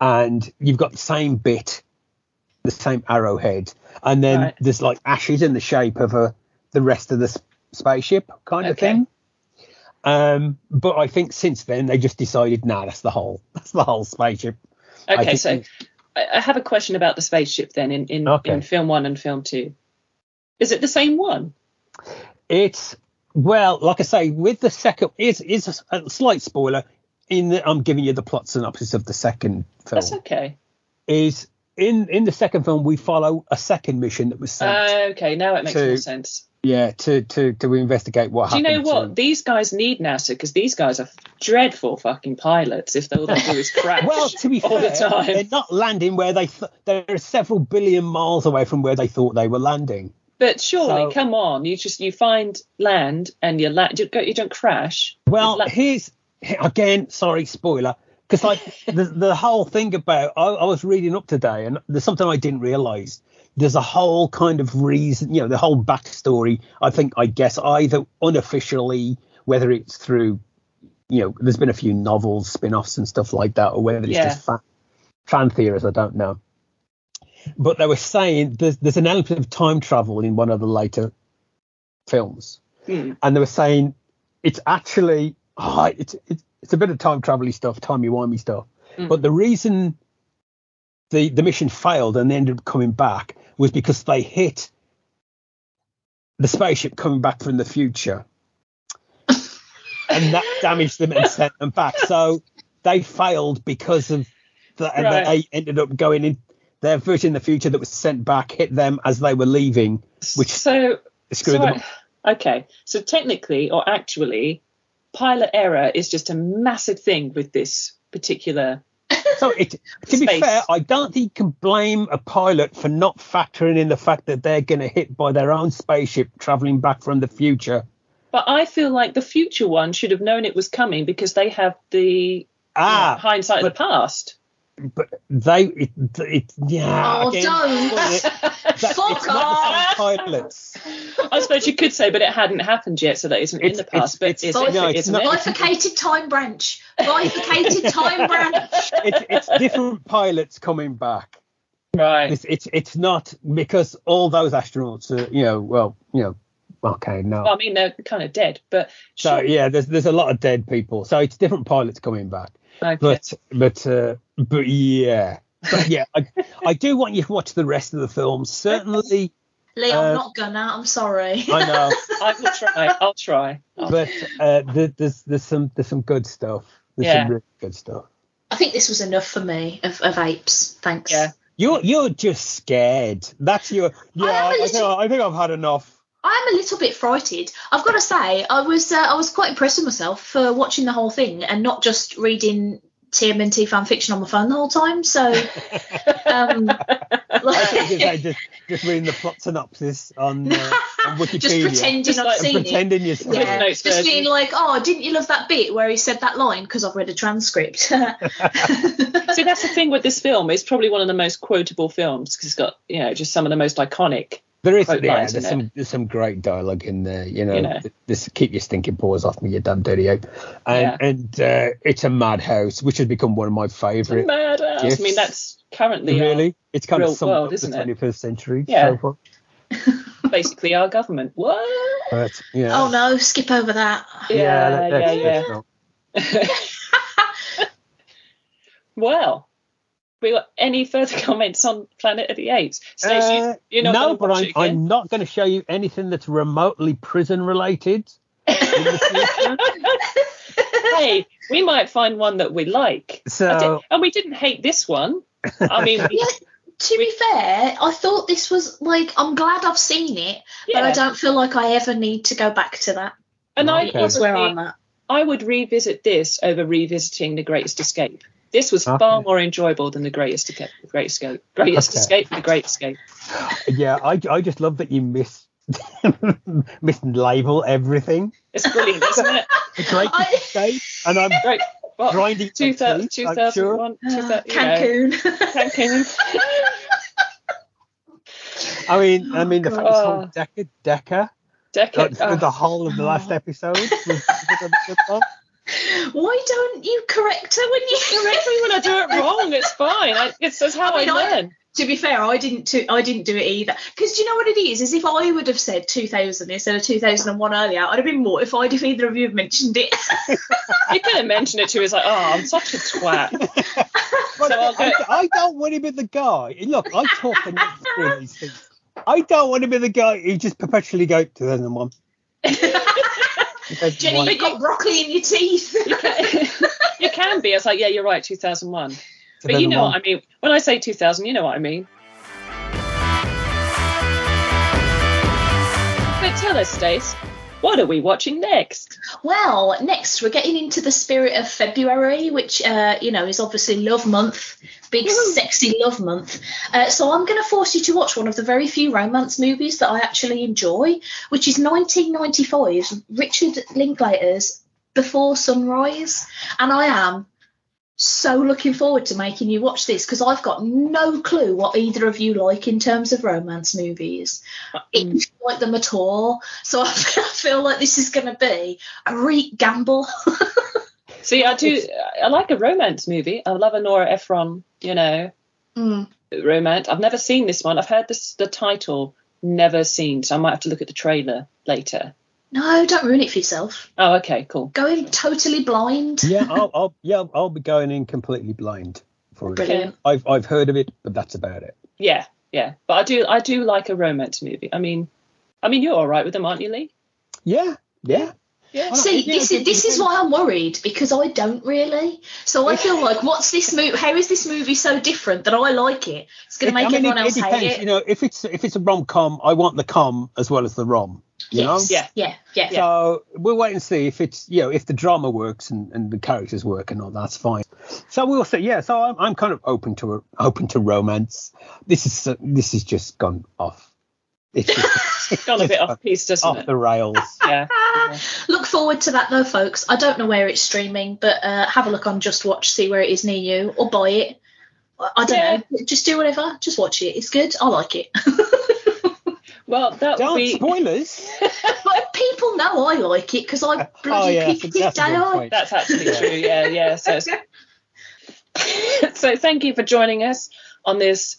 and you've got the same bit, the same arrowhead, and then Right. there's like ashes in the shape of a the rest of the s- spaceship kind of Okay. thing. Um, but I think since then they just decided, nah, that's the whole that's the whole spaceship. Okay, think so we- I I have a question about the spaceship then in in, Okay. in film one and film two. Is it the same one? It's well, like I say, with the second, is is a slight spoiler. In the, I'm giving you the plot synopsis of the second film. That's okay. Is in in the second film we follow a second mission that was sent. Uh, okay, now it makes to- more sense. yeah, to to to investigate what happened. Do you know what? to- These guys need NASA because these guys are dreadful fucking pilots if all they do is crash. well, to be fair, the time. they're not landing where they th- they're several billion miles away from where they thought they were landing. But surely, So- come on, you just you find land and you land. You, you don't crash. Well, here's again, sorry, spoiler, because like the the whole thing about I, I was reading up today, and there's something I didn't realise. There's a whole kind of reason, you know, the whole backstory. I think, I guess, either unofficially, whether it's through, you know, there's been a few novels, spin-offs, and stuff like that, or whether it's Yeah. just fan, fan theories. I don't know. But they were saying there's there's an element of time travel in one of the later films Hmm. and they were saying it's actually oh, it's, it's it's a bit of time travel stuff, timey wimey stuff. Mm. But the reason the the mission failed and they ended up coming back was because they hit the spaceship coming back from the future, and that damaged them and sent them back. So they failed because of that, and Right. they ended up going in. Their version of the future that was sent back hit them as they were leaving, which so screwed so them I- up. okay. So technically, or actually, pilot error is just a massive thing with this particular. So it, to be Space. fair, I don't think you can blame a pilot for not factoring in the fact that they're going to hit by their own spaceship traveling back from the future. But I feel like the future one should have known it was coming because they have the you know, Ah, hindsight of the past. But they, it, it yeah. Oh, again, don't. that- Fuck it's not the same pilots. I suppose you could say, but it hadn't happened yet, so that isn't in the past. But it's- is it's- it? no, it's Isn't it? Bifurcated time branch. Bifurcated time branch. It's, it's different pilots coming back. Right. It's, it's it's not because all those astronauts are, you know, well, you know, okay, no. Well, I mean, they're kind of dead, but so sure. yeah, there's there's a lot of dead people. So it's different pilots coming back. Okay. but but uh, but yeah but yeah I, I do want you to watch the rest of the film certainly Lee, Uh, I'm not gonna. I'm sorry. i know I will try. I'll try. I'll- but uh, there, there's there's some there's some good stuff there's Yeah. some really good stuff I think this was enough for me of, of apes. Thanks. Yeah. you're you're just scared that's your yeah I am a I, think, I think i've had enough I'm a little bit frightened. I've got to say, I was uh, I was quite impressed with myself for watching the whole thing and not just reading TMNT fan fiction on my phone the whole time. So, um, I like, think it's like just just reading the plot synopsis on, uh, on wikipedia just pretending Just I've like and seen it. pretending you're Yeah, just being like, oh, didn't you love that bit where he said that line? Because I've read a transcript. See, that's the thing with this film. It's probably one of the most quotable films because it's got, you know, just some of the most iconic. There is, yeah, lines there's in some there's some great dialogue in there. You know, You know. this keep your stinking paws off me, you damn dirty ape. And Yeah. and uh, it's a madhouse, which has become one of my favourite. Mad ass. Yes. I mean, that's currently our- Really, it's kind real of summed world, up the isn't it? 21st century Yeah. so basically our government. What? But yeah, oh no, skip over that. Yeah, that- yeah, that's- yeah. well, we got any further comments on Planet of the Apes? Stacey, Uh, you're not no, but I'm. I'm not going to show you anything that's remotely prison related. in the future. hey, we might find one that we like. So and we didn't hate this one. I mean, we, Yeah, to be fair, I thought this was like I'm glad I've seen it, but I don't feel like I ever need to go back to that. and I, Okay. That's where I'm at. I would revisit this over revisiting The Greatest Escape. This was Okay. far more enjoyable than The Greatest Escape. The Greatest Escape. Greatest Okay. Escape. The Great Escape. yeah, I, I just love that you miss mislabel everything. It's brilliant, isn't it? The great I- escape, and I'm Great. What? grinding Two my thou- teeth, I'm sure. 2001, ah, 2000, you know, Cancun. Cancun. I mean, I mean, the oh, fact it's uh, Oh. called Decker, Decker, Decade. like, oh. the whole of the last episode was, was a good one. Why don't you correct her when you Correct me when I do it wrong. It's fine. I, it's just how I, I mean, I- learn. To be fair, I didn't. Do, I didn't do it either. Because do you know what it is? Is if I would have said 2000 instead of 2001 earlier, I'd have been mortified if either of you had mentioned it. You could have mentioned it to us like, oh, I'm such a twat. Well, So I'll go- I, I don't want to be the guy. Look, I talk enough through these things. I don't want to be the guy who just perpetually go 2001. Jenni, you've got broccoli in your teeth. You can, you can be. It's like, yeah, you're right, 2001. But you know what I mean. When I say 2000, you know what I mean. But tell us, Stace, what are we watching next? Well, next we're getting into the spirit of February, which uh, you know is obviously Love Month, big Woo. sexy Love Month. Uh, so I'm going to force you to watch one of the very few romance movies that I actually enjoy, which is 1995's Richard Linklater's Before Sunrise, and I am so looking forward to making you watch this because I've got no clue what either of you like in terms of romance movies. If you like them at all, so I feel, I feel like this is going to be a re gamble. See, I do. I like a romance movie. I love a Nora Ephron, you know, Mm. romance. I've never seen this one. I've heard this the title, never seen. So I might have to look at the trailer later. No, don't ruin it for yourself. Oh, okay, cool. Go in totally blind. Yeah, I'll, I'll yeah I'll be going in completely blind for it. Brilliant. I've I've heard of it, but that's about it. Yeah, yeah. But I do. I do like a romance movie. I mean, I mean, you're all right with them, aren't you, Lee? Yeah, yeah. Yeah. See, Yeah, this it is this is why I'm worried because I don't really. So I feel like, what's this movie? How is this movie so different that I like it? It's going to make I mean, everyone it, else it depends. hate it. You know, if it's if it's a rom com, I want the com as well as the rom. You yes. know. Yeah. Yeah. Yeah. So we'll wait and see if it's you know if the drama works and, and the characters work and all that's fine. So we'll see. Yeah. So I'm, I'm kind of open to open to romance. This is this is just gone off. It's just Gone a bit off piece, doesn't off it? the rails. Yeah. Look forward to that though, folks. I don't know where it's streaming, but uh, have a look on Just Watch, see where it is near you, or buy it. I I don't Yeah. know. Just do whatever. Just watch it. It's good. I like it. Well, that would Don't be. spoilers. but people know I like it because I oh, bloody Oh, yeah, picked that's it a- that's a good That's actually true. Yeah, yeah. So, so thank you for joining us on this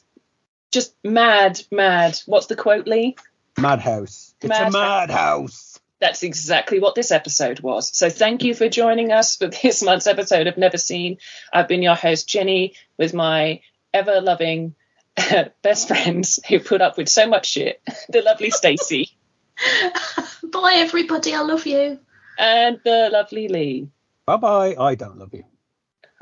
just mad, mad. What's the quote, Lee? Madhouse. It's Madhouse. a madhouse. That's exactly what this episode was. So thank you for joining us for this month's episode of Never Seen. I've been your host, Jenni, with my ever loving best friends who put up with so much shit, the lovely Stacey Bye, everybody. I love you. and the lovely Lee. Bye bye. I don't love you.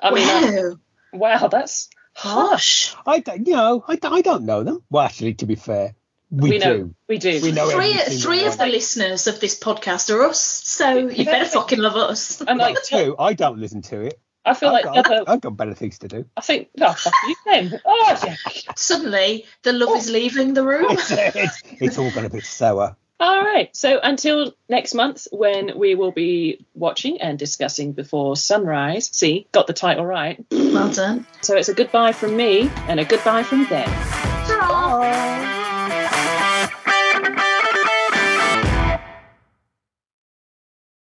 I mean, wow. wow, that's Harsh. I don't, you know I, don't- I don't know them. Well, actually, to be fair, we, we know do. we do. We know Three, three of the one. listeners of this podcast are us, so you better fucking love us. And like, two. I don't listen to it. I feel I've like got, other, I've got better things to do. I think, oh, fuck you then. Oh, yeah. Suddenly, the love is leaving the room. It's, it's, it's all going to be sour. All right. So until next month, when we will be watching and discussing Before Sunrise. See, got the title right. well done. So it's a goodbye from me and a goodbye from them. Ta-ra. Bye.